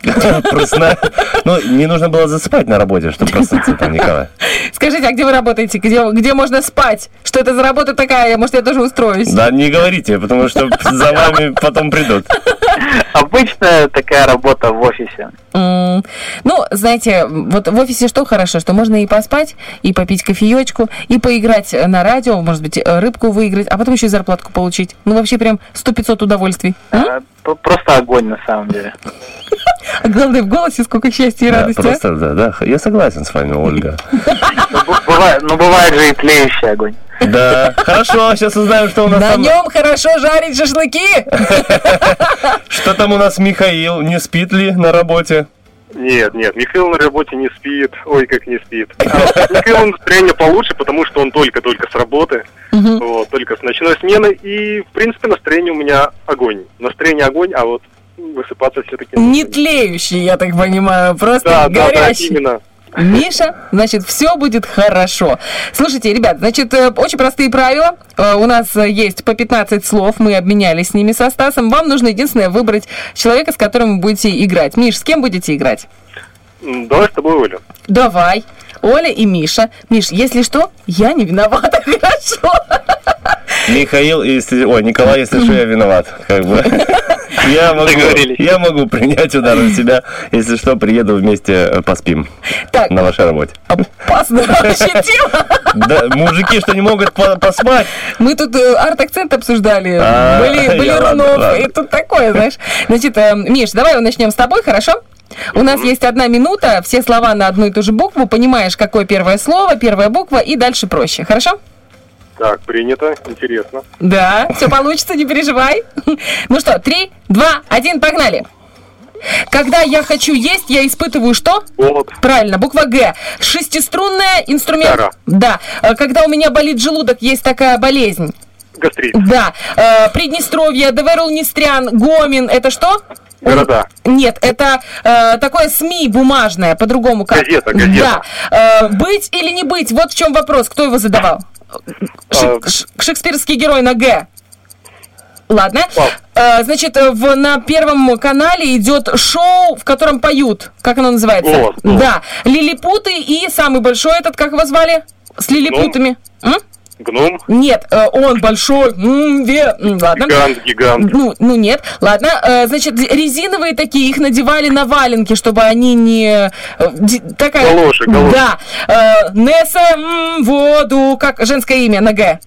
Просто, ну, не нужно было засыпать на работе, чтобы проснуться там, Николай. Скажите, а где вы работаете? Где, где можно спать? Что это за работа такая? Может, я тоже устроюсь? Да, не говорите, потому что за вами потом придут. Обычная такая работа в офисе. Ну, знаете, вот в офисе что хорошо, что можно и поспать, и попить кофеечку, и поиграть на радио, может быть, э, рыбку выиграть, а потом еще и зарплатку получить. Ну, вообще прям 100-500 удовольствий. М? А, Просто огонь на самом деле. А главное, в голосе сколько счастья и Да, радости. а? просто, да, да, я согласен с вами, Ольга. Бывает, ну бывает же и тлеющий огонь. Да, хорошо, сейчас узнаем, что у нас На там. нем хорошо жарить шашлыки. Что там у нас Михаил? Не спит ли на работе? Нет, нет, Михаил на работе не спит. Ой, как не спит. А у Михаила настроение получше, потому что он только-только с работы. Вот, только с ночной смены. И, в принципе, настроение у меня огонь. Настроение огонь, а вот высыпаться все-таки... Не тлеющий, я так понимаю, просто Да, да, да, горящий. именно. Миша, значит, все будет хорошо. Слушайте, ребят, значит, э, очень простые правила. Э, У нас э, есть по 15 слов, мы обменялись с ними со Стасом. Вам нужно единственное выбрать человека, с которым вы будете играть. Миш, с кем будете играть? Давай с тобой, Оля. Давай. Оля и Миша. Миш, если что, я не виновата, хорошо? Михаил, если... Ой, Николай, если что, я виноват. Как бы. Я могу, я могу принять удар на себя. Если что, приеду вместе, э, поспим. Так. На вашей работе. Опасная вообще тема. Да, мужики что, не могут по- поспать? Мы тут э, арт-акцент обсуждали, А, были, Рунов, и тут такое, знаешь. Значит, э, Миш, давай начнем с тобой, хорошо? У нас есть одна минута, все слова на одну и ту же букву, понимаешь, какое первое слово, первая буква, и дальше проще, хорошо? Так, принято. Интересно. Да, все получится, не переживай. Ну что, три, два, один, погнали. Когда я хочу есть, я испытываю что? Голод. Правильно, буква Г. Шестиструнная инструмент. Гитара. Да. Э, Когда у меня болит желудок, есть такая болезнь. Гастрит. Да. Э, Приднестровье, Деверл Нестрян, Гомин. Это что? Города. Нет, это э, такое СМИ бумажное, по-другому как. Газета, газета. Да. Э, быть или не быть? Вот в чем вопрос. Кто его задавал? Шек- ш- шекспирский герой на Г. Ладно. Э, значит, в, на первом канале идет шоу, в котором поют. Как оно называется? Голос, голос. Да. Лилипуты и самый большой этот, как его звали? С лилипутами. М? Гном. Нет, э, он большой. Ве- Ладно. Гигант, гигант. Ну, ну нет, ладно. Э, значит, резиновые такие, их надевали на валенки, чтобы они не... э, Такая... Галоши, галоши. Да. Несса м, воду, как женское имя на Г.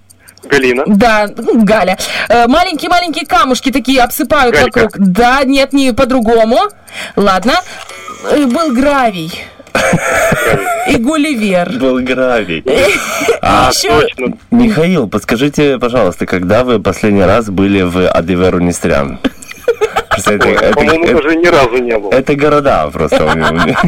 Галина. Да, ну, Галя. Маленькие-маленькие камушки такие обсыпают Галька. вокруг. Да, нет, не по-другому. Ладно. Был гравий. И Гулливер. Был гравий. А, Еще- Михаил, подскажите, пожалуйста, когда вы последний раз были в Адиверу Нестрян? Это- Ой, это- по-моему, это- даже ни разу не был. Это города просто. у меня.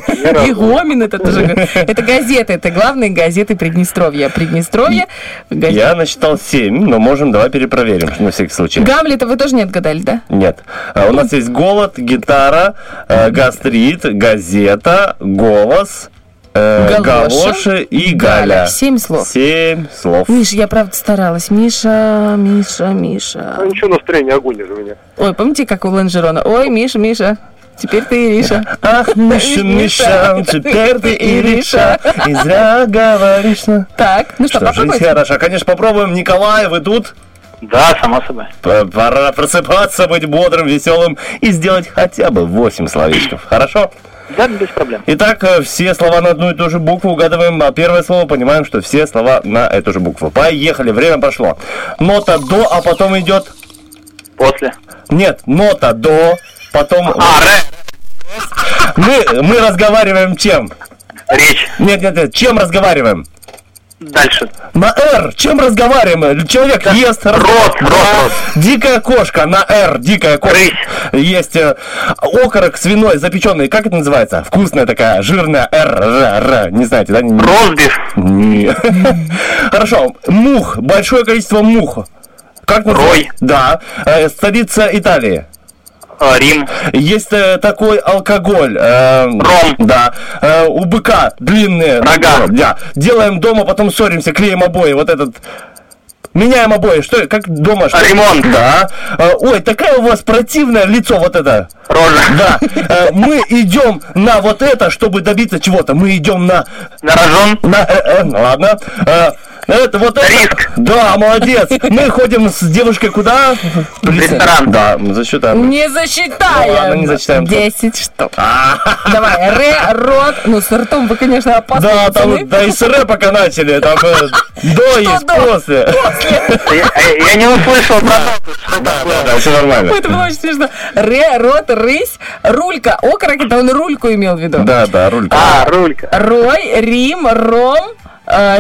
И Гомин, это тоже... Это газеты, это главные газеты Приднестровья. Приднестровье. Я насчитал семь, но можем, давай перепроверим, на всякий случай. Гамлета вы тоже не отгадали, да? Нет. А, У нас есть голод, гитара, э, гастрит, газета, голос, э, Галоша, галоши и Галя. Галя. Семь слов. Семь слов. Миша, я правда старалась. Миша, Миша, Миша. А ничего, настроение огонь же у меня. Ой, помните, как у Ланжерона? Ой, Миша, Миша, теперь ты Ириша. Ах, Миша, Миша, теперь ты Ириша, и зря говоришь. на- Так, ну что, Что, жизнь попробуйте? хороша. Конечно, попробуем. Николай, вы тут? Да, само собой. Пора просыпаться, быть бодрым, веселым и сделать хотя бы 8 словечков. Хорошо? Да, без проблем. Итак, э, все слова на одну и ту же букву угадываем, а первое слово понимаем, что все слова на эту же букву. Поехали, время прошло. Нота до, а потом идет... После. Нет, нота до, потом... А, Мы, мы разговариваем чем? Речь. Нет, нет, нет, чем разговариваем? Дальше. На «Р». Чем разговариваем? Человек ест. Рот, рот, Дикая кошка на «Р». Дикая кошка. Есть э, окорок свиной запеченный. Как это называется? Вкусная такая, жирная «Р». Р, Р. Не знаете, да? Ростбиф. Не. Хорошо. Мух. Большое количество мух. Как называется? Рой. Да. Э, Столица Италии. Рим. Есть э, такой алкоголь. Ром. Да. Э, у быка длинные. Рога. Да. Делаем дома, потом ссоримся, клеим обои. Вот этот... Меняем обои. Что, как дома? Что? Ремонт. Да. Э, ой, такое у вас противное лицо вот это. Рожа. Да. Э, мы идем на вот это, чтобы добиться чего-то. Мы идем на... На рожон. На... э, э, ладно. Это вот это. Риск. Да, молодец. Мы ходим с девушкой куда? В ресторан. Да, засчитаем. Не засчитаем. Ну ладно, не зачитаем. 10 штук. Давай, ре, рот. Ну, с ртом вы, конечно, опасные Да, там, да и с ре пока начали, там э, до есть, после. Я, не услышал про Да, да, все нормально. Это было очень смешно. Ре, рот, рысь, рулька. Окорок, это он рульку имел в виду. Да, да, рулька. А, рулька. Рой, Рим, Ром,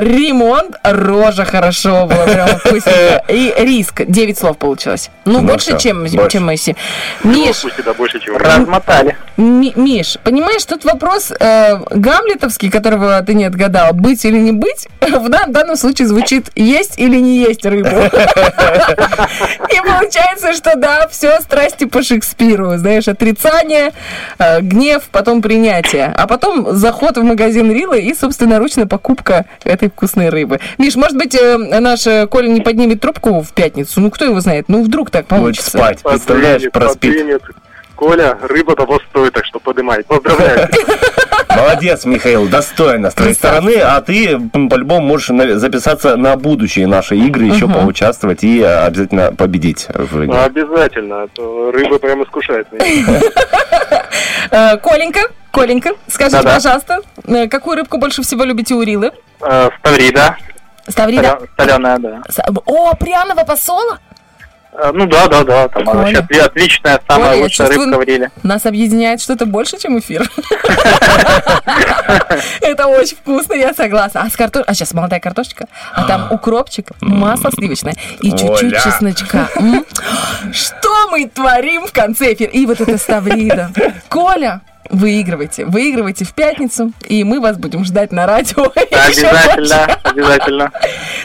ремонт, рожа хорошо было, прям вкусненько. И риск. Девять слов получилось. Ну, Ну, больше, чем, чем Месси. Миш, Размотали. Ми- Миш, понимаешь, тут вопрос э, гамлетовский, которого ты не отгадал, быть или не быть, в дан- данном случае звучит есть или не есть рыбу. И получается, что да, все страсти по Шекспиру, знаешь, отрицание, э, гнев, потом принятие, а потом заход в магазин Рила и собственноручная покупка этой вкусной рыбы. Миш, может быть, э, наш э, Коля не поднимет трубку в пятницу? Ну, кто его знает? Ну, вдруг так Будет получится. спать, представляешь, проспит. Коля, рыба того стоит, так что подымай. Поздравляю. Молодец, Михаил, достойно с твоей стороны, а ты по-любому можешь записаться на будущие наши игры, еще поучаствовать и э, обязательно победить в игре. Ну, Обязательно, а то рыба прям искушает меня. Э, Коленька, Коленька, скажите, пожалуйста, э, какую рыбку больше всего любите у Рилы? Э, Ставрида. Ставрида? Соленая, да. О, пряного посола? Э, Ну да, да, да. Там Коля. вообще отли- отличная, самая Коля, лучшая рыбка в риле. Нас объединяет что-то больше, чем эфир. Это очень вкусно, я согласна. А с карто... А сейчас молодая картошечка, а там укропчик, масло сливочное и чуть-чуть чесночка. Что мы творим в конце эфира? И вот это ставрида. Коля, выигрывайте. Выигрывайте в пятницу, и мы вас будем ждать на радио. Обязательно, обязательно.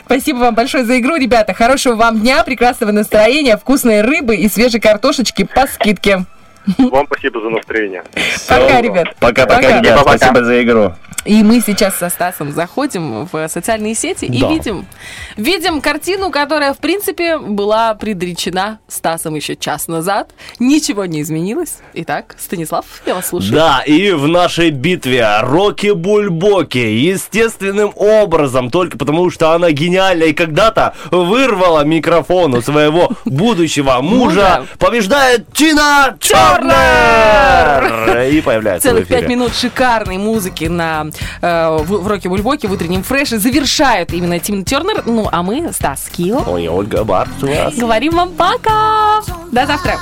Спасибо вам большое за игру, ребята. Хорошего вам дня, прекрасного настроения, вкусной рыбы и свежей картошечки по скидке. Вам спасибо за настроение. Пока, ребят. Пока-пока, Пока. ребят, Пока. спасибо за игру. И мы сейчас со Стасом заходим в социальные сети и Да. видим, видим картину, которая, в принципе, была предречена Стасом еще час назад. Ничего не изменилось. Итак, Станислав, я вас слушаю. Да, и в нашей битве Рокки Бульбоки естественным образом, только потому что она гениальна и когда-то вырвала микрофон у своего будущего мужа, Мужа. побеждает Тина Чернер! И появляется Целых пять минут шикарной музыки на э, в, в Роке Бульбоке в утреннем фреше завершают именно Тим Тернер. Ну, а мы, Стас Кио, Ой, Ольга Барцева. говорим вам пока! До завтра!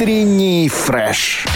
Утренний фреш.